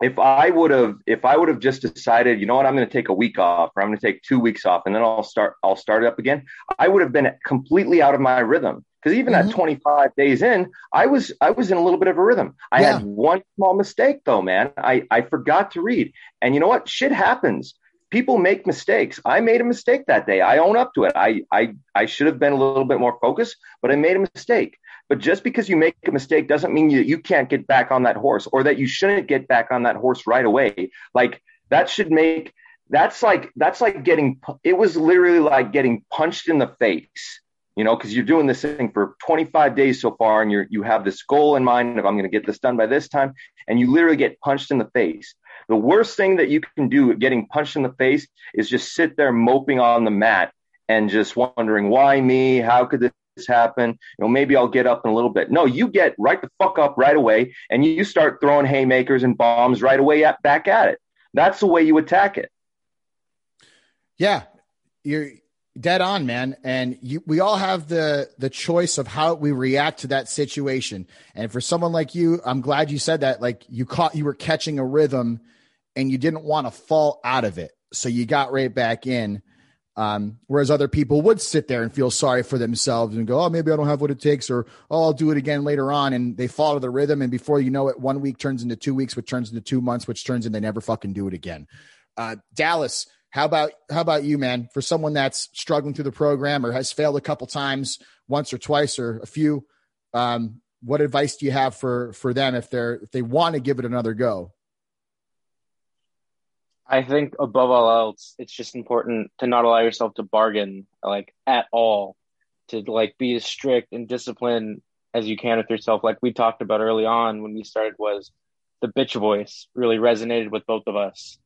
if I would have, if I would have just decided, you know what, I'm going to take a week off or I'm going to take two weeks off and then I'll start, I'll start it up again. I would have been completely out of my rhythm. Cause even mm-hmm. at 25 days in, I was, I was in a little bit of a rhythm. I yeah. had one small mistake though, man. I, I forgot to read and you know what? Shit happens people make mistakes. I made a mistake that day. I own up to it. I I I should have been a little bit more focused, but I made a mistake. But just because you make a mistake doesn't mean you you can't get back on that horse or that you shouldn't get back on that horse right away. Like that should make that's like that's like getting it was literally like getting punched in the face you know because you're doing this thing for 25 days so far and you you have this goal in mind of i'm going to get this done by this time and you literally get punched in the face. The worst thing that you can do getting punched in the face is just sit there moping on the mat and just wondering why me? How could this happen? You know maybe i'll get up in a little bit. No you get right the fuck up right away and you start throwing haymakers and bombs right away at, back at it. That's the way you attack it. Yeah, you're dead on, man. And you, we all have the the choice of how we react to that situation. And for someone like you, I'm glad you said that. Like you caught, you were catching a rhythm, and you didn't want to fall out of it, so you got right back in. Um, whereas other people would sit there and feel sorry for themselves and go, "Oh, maybe I don't have what it takes," or "Oh, I'll do it again later on," and they fall follow the rhythm, and before you know it, one week turns into two weeks, which turns into two months, which turns into they never fucking do it again. Uh, Dallas, how about how about you, man? For someone that's struggling through the program or has failed a couple times, once or twice or a few, um, what advice do you have for for them if they're if they want to give it another go? I think above all else, it's just important to not allow yourself to bargain like at all, to like be as strict and disciplined as you can with yourself. Like we talked about early on when we started was the bitch voice really resonated with both of us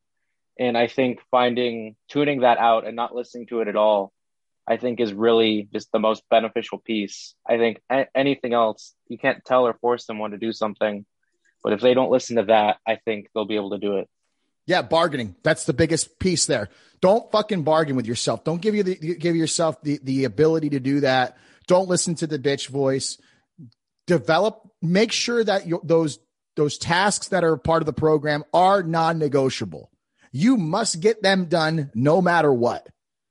and I think finding tuning that out and not listening to it at all, I think is really just the most beneficial piece. I think a- anything else, you can't tell or force someone to do something, but if they don't listen to that, I think they'll be able to do it. Yeah, bargaining. That's the biggest piece there. Don't fucking bargain with yourself. Don't give you the give yourself the the ability to do that. Don't listen to the bitch voice. Develop. Make sure that you, those those tasks that are part of the program are non-negotiable. You must get them done no matter what.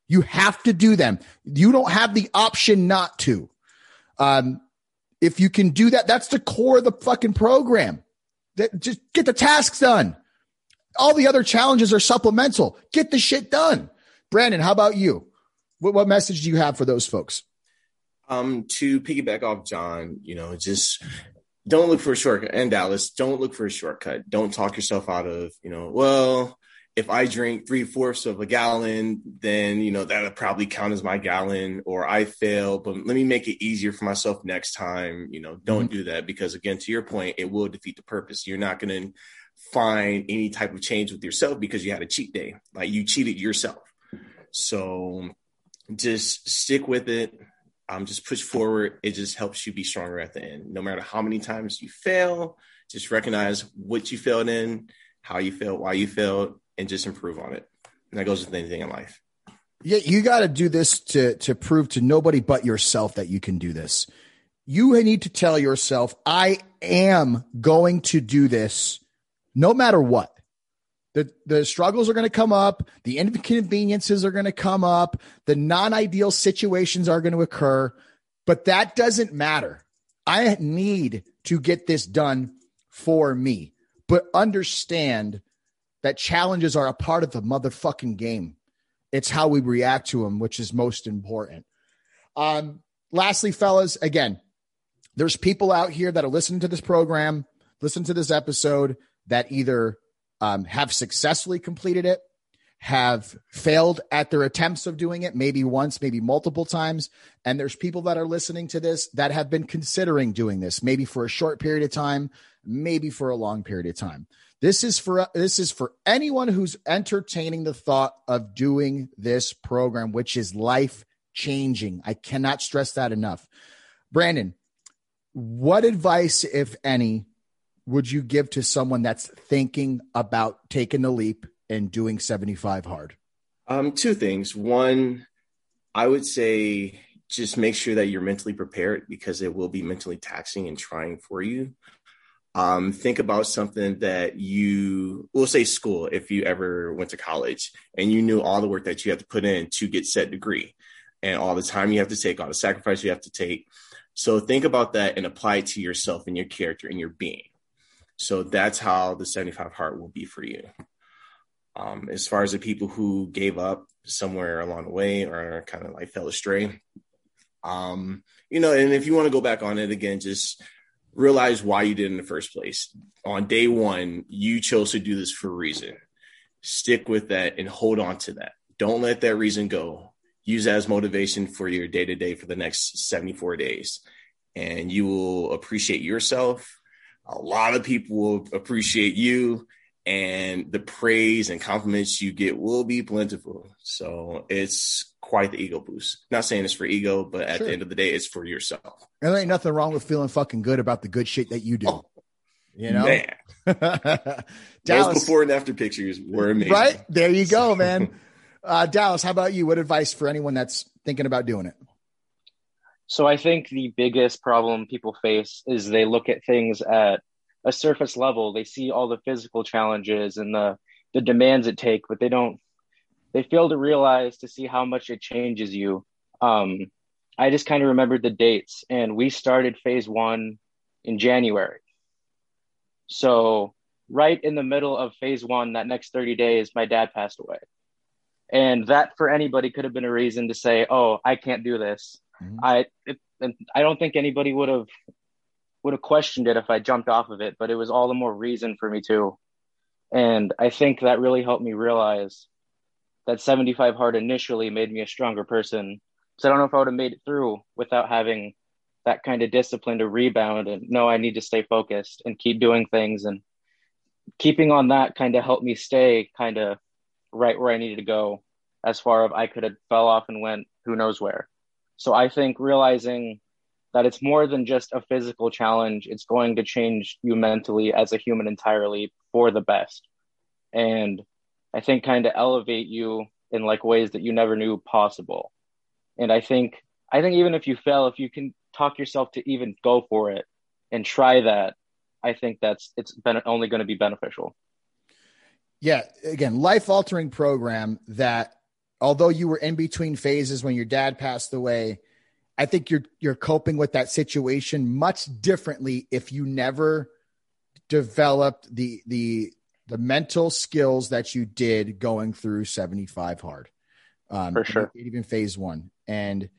You have to do them. You don't have the option not to. Um, if you can do that, that's the core of the fucking program. That just get the tasks done. All the other challenges are supplemental. Get the shit done. Brandon, how about you? What, what message do you have for those folks? Um, to piggyback off John, you know, just don't look for a shortcut. And Dallas, don't look for a shortcut. Don't talk yourself out of, you know, well, if I drink three fourths of a gallon, then you know that'll probably count as my gallon. Or I fail, but let me make it easier for myself next time. You know, don't mm-hmm. do that because again, to your point, it will defeat the purpose. You're not going to find any type of change with yourself because you had a cheat day, like you cheated yourself. So just stick with it. Um, just push forward. It just helps you be stronger at the end. No matter how many times you fail, just recognize what you failed in, how you failed, why you failed, and just improve on it. And that goes with anything in life. Yeah, you got to do this to to prove to nobody but yourself that you can do this. You need to tell yourself, I am going to do this no matter what. The the struggles are going to come up, the inconveniences are going to come up, the non-ideal situations are going to occur, but that doesn't matter. I need to get this done for me. But understand that challenges are a part of the motherfucking game. It's how we react to them, which is most important. Um, lastly, fellas, again, there's people out here that are listening to this program, listen to this episode that either um, have successfully completed it, have failed at their attempts of doing it, maybe once, maybe multiple times. And there's people that are listening to this that have been considering doing this, maybe for a short period of time, maybe for a long period of time. This is for this is for anyone who's entertaining the thought of doing this program, which is life changing. I cannot stress that enough. Brandon, what advice, if any, would you give to someone that's thinking about taking the leap and doing 75 hard? Um, two things. One, I would say just make sure that you're mentally prepared because it will be mentally taxing and trying for you um, think about something that you will say school if you ever went to college and you knew all the work that you have to put in to get said degree and all the time you have to take all the sacrifice you have to take. So think about that and apply it to yourself and your character and your being. So that's how the 75 hard will be for you. Um, as far as the people who gave up somewhere along the way or kind of like fell astray, um, you know, and if you want to go back on it again, just realize why you did in the first place. On day one, you chose to do this for a reason. Stick with that and hold on to that. Don't let that reason go. Use as motivation for your day to day for the next 74 days. And you will appreciate yourself. A lot of people will appreciate you and the praise and compliments you get will be plentiful. So it's quite the ego boost. Not saying it's for ego, but at sure. the end of the day, it's for yourself. And there ain't nothing wrong with feeling fucking good about the good shit that you do. Oh, you know, man. [LAUGHS] Dallas, Those before and after pictures were amazing. Right there, you go, man. [LAUGHS] uh, Dallas, how about you? What advice for anyone that's thinking about doing it? So I think the biggest problem people face is they look at things at a surface level. They see all the physical challenges and the the demands it take, but they don't they fail to realize to see how much it changes you. Um, I just kind of remembered the dates, and we started phase one in January. So right in the middle of phase one, that next 30 days, my dad passed away. And that for anybody could have been a reason to say, "Oh, I can't do this." Mm-hmm. I it, and I don't think anybody would have would have questioned it if I jumped off of it, but it was all the more reason for me to. And I think that really helped me realize that 75 hard initially made me a stronger person. So I don't know if I would have made it through without having that kind of discipline to rebound and know I need to stay focused and keep doing things. And keeping on that kind of helped me stay kind of right where I needed to go as far as I could have fell off and went who knows where. So I think realizing that it's more than just a physical challenge. It's going to change you mentally as a human entirely for the best. And I think kind of elevate you in like ways that you never knew possible. And I think I think even if you fail, if you can talk yourself to even go for it and try that, I think that's it's been only going to be beneficial. Yeah, again, life altering program that although you were in between phases when your dad passed away, I think you're you're coping with that situation much differently if you never developed the the the mental skills that you did going through 75 hard. Um, For sure. Even phase one. And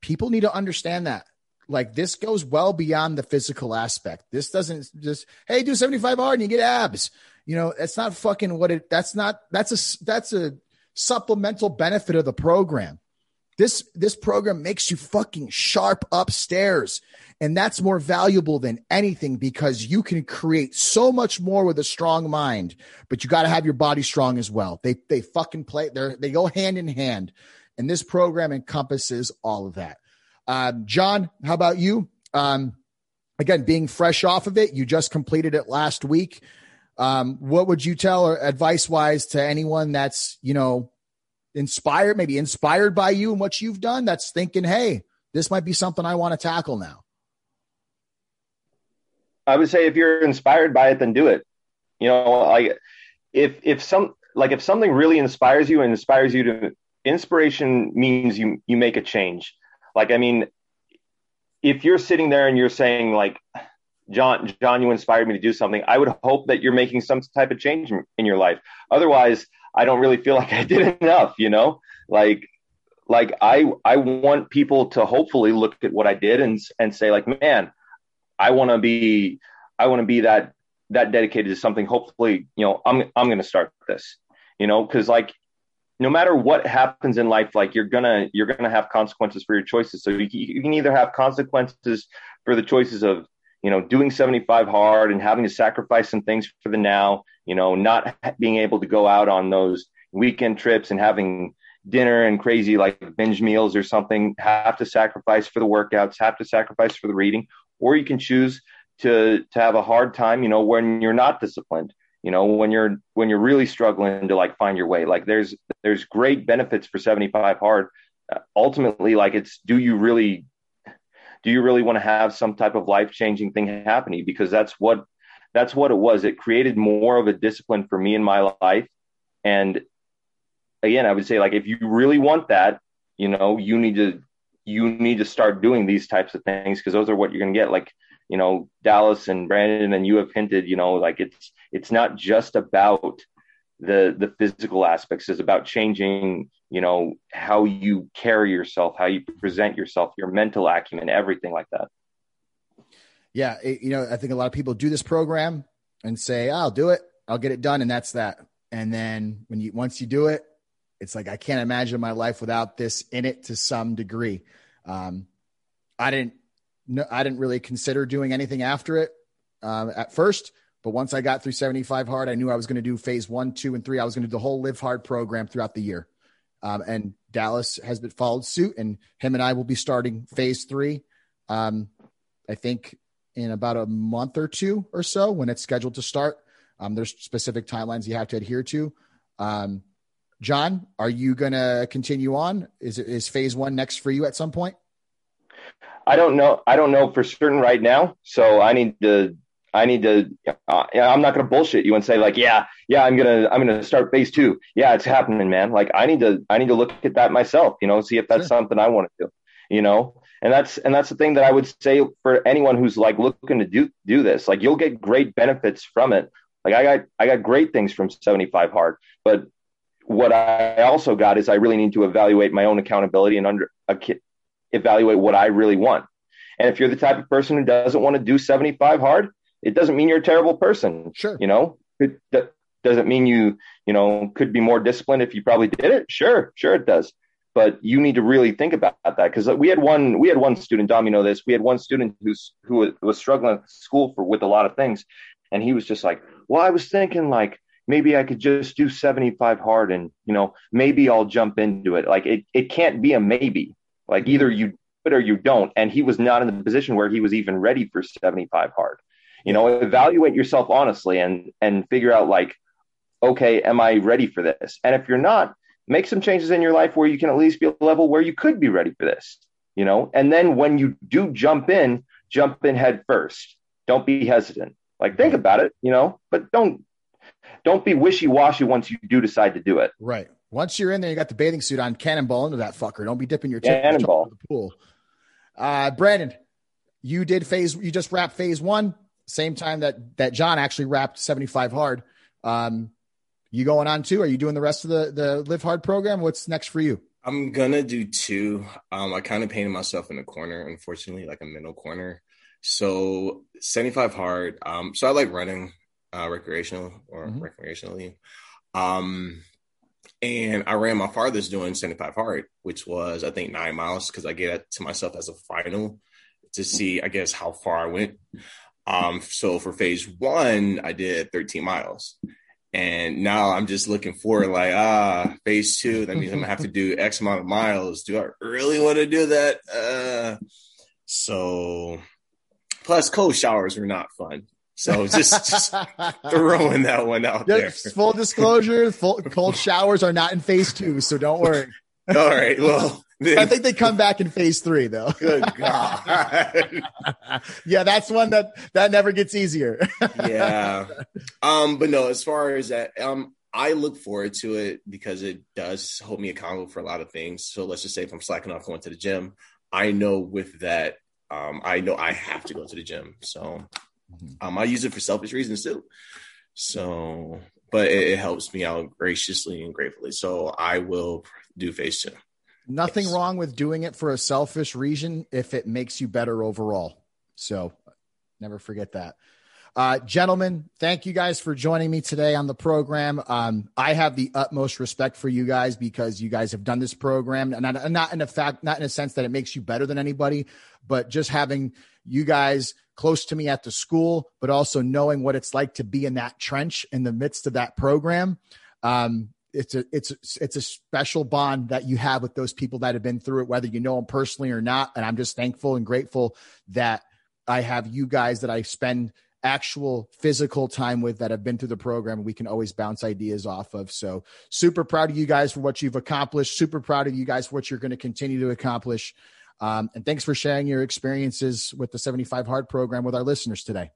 people need to understand that. Like this goes well beyond the physical aspect. This doesn't just, hey, do 75 hard and you get abs. You know, that's not fucking what it, that's not, that's a, that's a supplemental benefit of the program. This this program makes you fucking sharp upstairs. And that's more valuable than anything because you can create so much more with a strong mind, but you got to have your body strong as well. They they fucking play they they go hand in hand. And this program encompasses all of that. Um, John, how about you? Um, again, being fresh off of it, you just completed it last week. Um, what would you tell or advice wise to anyone that's, you know, inspired, maybe inspired by you and what you've done, that's thinking, hey, this might be something I want to tackle now? I would say if you're inspired by it, then do it. You know, like if if some like if something really inspires you and inspires you to inspiration means you you make a change. Like I mean, if you're sitting there and you're saying like John, John, you inspired me to do something. I would hope that you're making some type of change in your life. Otherwise, I don't really feel [LAUGHS] like I did enough, you know, like, like I, I want people to hopefully look at what I did and, and say like, man, I want to be, I want to be that, that dedicated to something. Hopefully, you know, I'm, I'm going to start this, you know, cause like, no matter what happens in life, like you're gonna, you're gonna have consequences for your choices. So you, you can either have consequences for the choices of, you know, doing 75 hard and having to sacrifice some things for the now, you know, not being able to go out on those weekend trips and having dinner and crazy like binge meals or something, have to sacrifice for the workouts, have to sacrifice for the reading, or you can choose to to have a hard time, you know, when you're not disciplined, you know, when you're when you're really struggling to like find your way. Like there's there's great benefits for 75 hard. Uh, ultimately, like it's do you really do you really want to have some type of life changing thing happening? Because that's what that's what it was. It created more of a discipline for me in my life. And again, I would say like if you really want that, you know, you need to you need to start doing these types of things because those are what you're gonna get. Like, you know, Dallas and Brandon and you have hinted, you know, like it's it's not just about the the physical aspects. It's about changing, you know, how you carry yourself, how you present yourself, your mental acumen, everything like that. Yeah, it, you know, I think a lot of people do this program and say, "I'll do it, I'll get it done," and that's that. And then when you once you do it, it's like I can't imagine my life without this in it to some degree. Um, I didn't, no, I didn't really consider doing anything after it um, at first, but once I got through 75 hard, I knew I was going to do phase one, two, and three. I was going to do the whole live hard program throughout the year. Um, and Dallas has been followed suit, and him and I will be starting phase three. Um, I think in about a month or two or so when it's scheduled to start. Um, there's specific timelines you have to adhere to. Um, John, are you going to continue on? Is is phase one next for you at some point? I don't know. I don't know for certain right now. So I need to. I need to. Uh, I'm not going to bullshit you and say like, yeah, yeah, I'm gonna, I'm gonna start phase two. Yeah, it's happening, man. Like I need to, I need to look at that myself. You know, see if that's sure. something I want to do. You know, and that's and that's the thing that I would say for anyone who's like looking to do do this. Like you'll get great benefits from it. Like I got, I got great things from 75 hard, but what I also got is I really need to evaluate my own accountability and under evaluate what I really want. And if you're the type of person who doesn't want to do 75 hard, it doesn't mean you're a terrible person. Sure. You know, it doesn't mean you, you know, could be more disciplined if you probably did it. Sure. Sure it does. But you need to really think about that because uh, we had one, we had one student, Dom, you know this, we had one student who's, who was struggling at school for, with a lot of things. And he was just like, well, I was thinking like, maybe I could just do 75 hard and, you know, maybe I'll jump into it. Like it, it can't be a maybe. Like either mm-hmm. you do it or you don't. And he was not in the position where he was even ready for 75 hard. You know, evaluate yourself honestly and and figure out like, okay, am I ready for this? And if you're not, make some changes in your life where you can at least be a level where you could be ready for this. You know, and then when you do jump in, jump in head first. Don't be hesitant. Like think about it, you know, but don't don't be wishy washy once you do decide to do it. Right. Once you're in there, you got the bathing suit on, cannonball into that fucker. Don't be dipping your tip cannonball in the pool. Uh, Brandon, you did phase. You just wrapped phase one, same time that that John actually wrapped 75 hard. Um, you going on too? Are you doing the rest of the the live hard program? What's next for you? I'm gonna do two. Um, I kind of painted myself in a corner, unfortunately, like a middle corner. So 75 hard. Um, so I like running uh, recreational or mm-hmm. recreationally. Um, and I ran my farthest doing 75 hard, which was I think nine miles because I gave it to myself as a final to see, I guess, how far I went. Um, so for phase one, I did 13 miles. And now I'm just looking forward, like, ah, phase two, that means I'm gonna have to do X amount of miles. Do I really want to do that? Uh, so plus cold showers are not fun. So just, just [LAUGHS] throwing that one out there. Full disclosure: full, cold showers are not in phase two, so don't worry. [LAUGHS] All right. Well, I [LAUGHS] think they come back in phase three, though. Good [LAUGHS] God. yeah, that's one that that never gets easier. [LAUGHS] yeah. Um, but no, as far as that, um, I look forward to it because it does hold me accountable for a lot of things. So let's just say if I'm slacking off going to the gym, I know with that, um, I know I have to go to the gym. So Mm-hmm. Um, I use it for selfish reasons too. So, but it, it, helps me out graciously and gratefully. So I will do phase two. Nothing yes. wrong with doing it for a selfish reason if it makes you better overall. So never forget that. Uh, gentlemen, thank you guys for joining me today on the program. Um, I have the utmost respect for you guys because you guys have done this program, and not, not in a fact, not in a sense that it makes you better than anybody, but just having you guys close to me at the school, but also knowing what it's like to be in that trench in the midst of that program. Um, it's a it's it's a special bond that you have with those people that have been through it, whether you know them personally or not. And I'm just thankful and grateful that I have you guys that I spend actual physical time with that have been through the program we can always bounce ideas off of. So super proud of you guys for what you've accomplished. Super proud of you guys for what you're going to continue to accomplish. Um, and thanks for sharing your experiences with the 75 Hard program with our listeners today.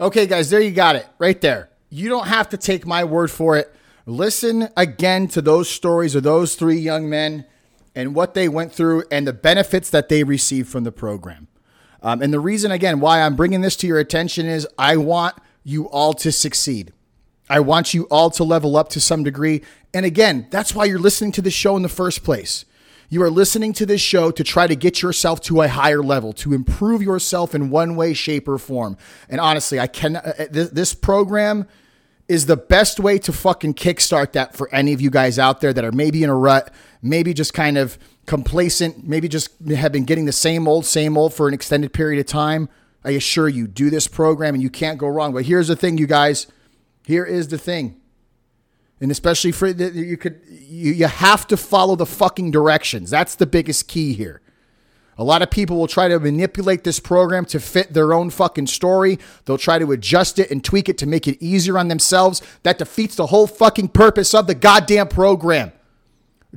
Okay, guys, there you got it right there. You don't have to take my word for it. Listen again to those stories of those three young men and what they went through and the benefits that they received from the program. Um, and the reason, again, why I'm bringing this to your attention is I want you all to succeed. I want you all to level up to some degree. And again, that's why you're listening to this show in the first place. You are listening to this show to try to get yourself to a higher level, to improve yourself in one way, shape, or form. And honestly, I can uh, this program is the best way to fucking kickstart that for any of you guys out there that are maybe in a rut, maybe just kind of complacent, maybe just have been getting the same old, same old for an extended period of time. I assure you, do this program and you can't go wrong. But here's the thing, you guys. Here is the thing and especially for you could you, you have to follow the fucking directions that's the biggest key here a lot of people will try to manipulate this program to fit their own fucking story. They'll try to adjust it and tweak it to make it easier on themselves. That defeats the whole fucking purpose of the goddamn program.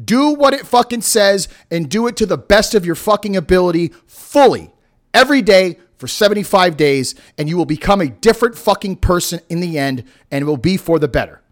Do what it fucking says and do it to the best of your fucking ability fully every day for 75 days and you will become a different fucking person in the end and it will be for the better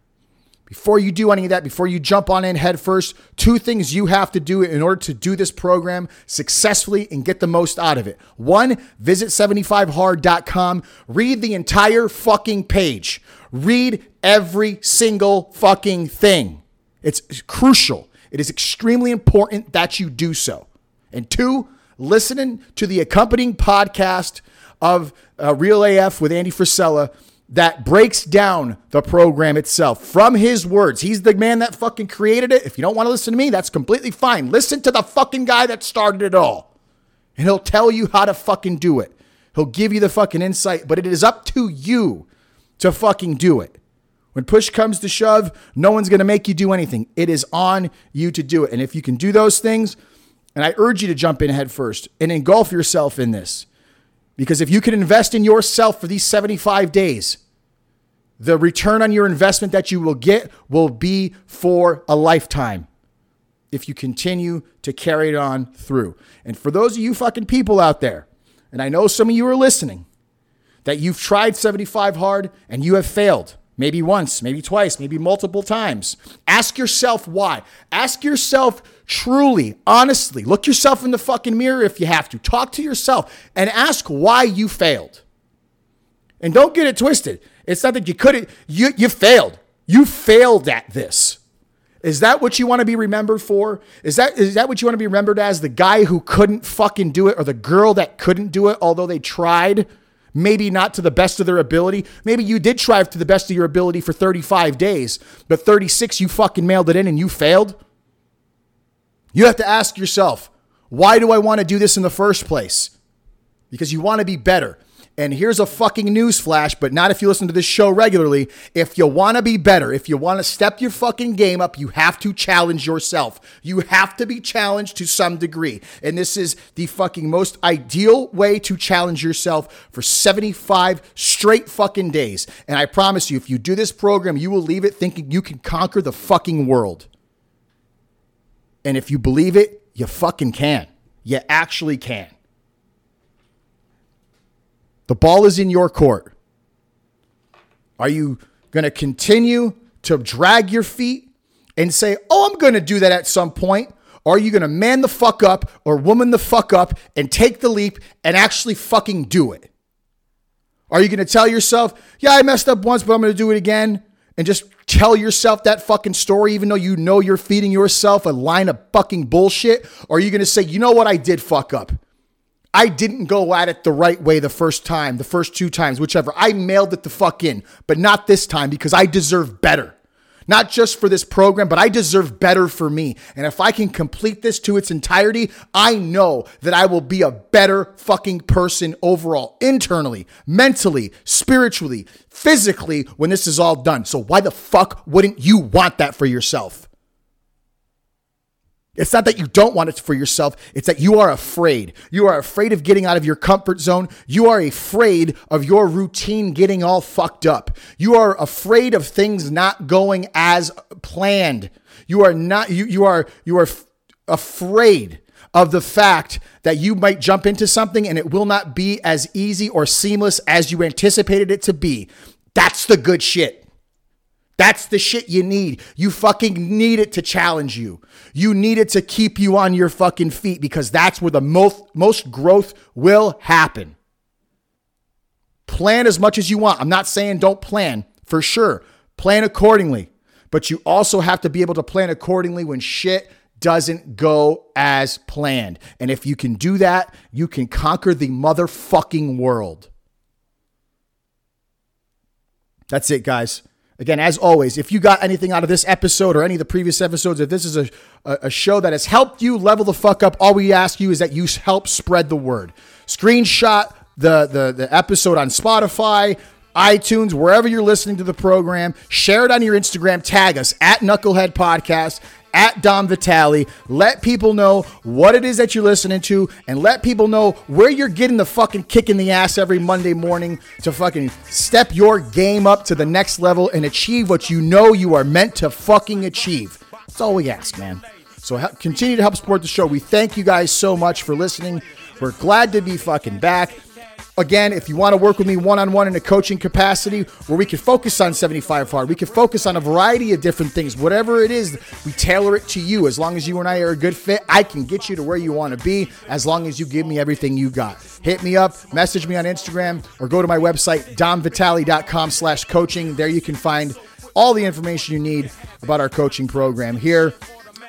before you do any of that, before you jump on in head first, two things you have to do in order to do this program successfully and get the most out of it. One, visit 75hard.com, read the entire fucking page, read every single fucking thing. It's crucial. It is extremely important that you do so. And two, listening to the accompanying podcast of uh, Real AF with Andy Frisella that breaks down the program itself from his words. He's the man that fucking created it. If you don't want to listen to me, that's completely fine. Listen to the fucking guy that started it all. And he'll tell you how to fucking do it. He'll give you the fucking insight, but it is up to you to fucking do it. When push comes to shove, no one's going to make you do anything. It is on you to do it. And if you can do those things, and I urge you to jump in head first and engulf yourself in this. Because if you can invest in yourself for these 75 days, the return on your investment that you will get will be for a lifetime if you continue to carry it on through. And for those of you fucking people out there, and I know some of you are listening, that you've tried 75 hard and you have failed. Maybe once, maybe twice, maybe multiple times. Ask yourself why. Ask yourself truly, honestly. Look yourself in the fucking mirror if you have to. Talk to yourself and ask why you failed. And don't get it twisted. It's not that you couldn't, you, you failed. You failed at this. Is that what you want to be remembered for? Is that is that what you want to be remembered as? The guy who couldn't fucking do it or the girl that couldn't do it, although they tried, maybe not to the best of their ability. Maybe you did try to the best of your ability for 35 days, but 36 you fucking mailed it in and you failed. You have to ask yourself, why do I want to do this in the first place? Because you want to be better. And here's a fucking news flash, but not if you listen to this show regularly. If you want to be better, if you want to step your fucking game up, you have to challenge yourself. You have to be challenged to some degree. And this is the fucking most ideal way to challenge yourself for 75 straight fucking days. And I promise you, if you do this program, you will leave it thinking you can conquer the fucking world. And if you believe it, you fucking can. You actually can. The ball is in your court. Are you going to continue to drag your feet and say, oh, I'm going to do that at some point? Or are you going to man the fuck up or woman the fuck up and take the leap and actually fucking do it? Are you going to tell yourself, yeah, I messed up once, but I'm going to do it again? And just tell yourself that fucking story, even though you know you're feeding yourself a line of fucking bullshit? Or are you going to say, you know what, I did fuck up? I didn't go at it the right way the first time, the first two times, whichever. I mailed it the fuck in, but not this time because I deserve better. Not just for this program, but I deserve better for me. And if I can complete this to its entirety, I know that I will be a better fucking person overall, internally, mentally, spiritually, physically, when this is all done. So why the fuck wouldn't you want that for yourself? It's not that you don't want it for yourself, it's that you are afraid. You are afraid of getting out of your comfort zone. You are afraid of your routine getting all fucked up. You are afraid of things not going as planned. You are not you you are you are f- afraid of the fact that you might jump into something and it will not be as easy or seamless as you anticipated it to be. That's the good shit. That's the shit you need. You fucking need it to challenge you. You need it to keep you on your fucking feet because that's where the most, most growth will happen. Plan as much as you want. I'm not saying don't plan for sure. Plan accordingly. But you also have to be able to plan accordingly when shit doesn't go as planned. And if you can do that, you can conquer the motherfucking world. That's it, guys. Again, as always, if you got anything out of this episode or any of the previous episodes, if this is a, a, show that has helped you level the fuck up, all we ask you is that you help spread the word. Screenshot the, the, the episode on Spotify, iTunes, wherever you're listening to the program. Share it on your Instagram. Tag us at Knucklehead Podcast, at Dom Vitalli. Let people know what it is that you're listening to and let people know where you're getting the fucking kick in the ass every Monday morning to fucking step your game up to the next level and achieve what you know you are meant to fucking achieve. That's all we ask, man. So continue to help support the show. We thank you guys so much for listening. We're glad to be fucking back. Again, if you want to work with me one on one in a coaching capacity where we can focus on 75 hard, we can focus on a variety of different things, whatever it is, we tailor it to you. As long as you and I are a good fit, I can get you to where you want to be as long as you give me everything you got. Hit me up, message me on Instagram, or go to my website, domvitalli.com slash coaching. There you can find all the information you need about our coaching program here.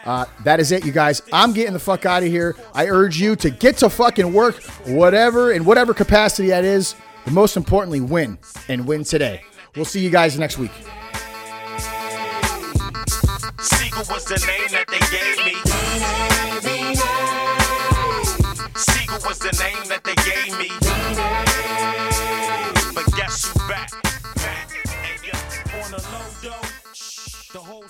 Uh, that is it, you guys. I'm getting the fuck out of here. I urge you to get to fucking work, whatever, in whatever capacity that is. But most importantly, win and win today. We'll see you guys next week. Was the name that they gave me. Was the name that they gave me. But guess who's back? On low, The whole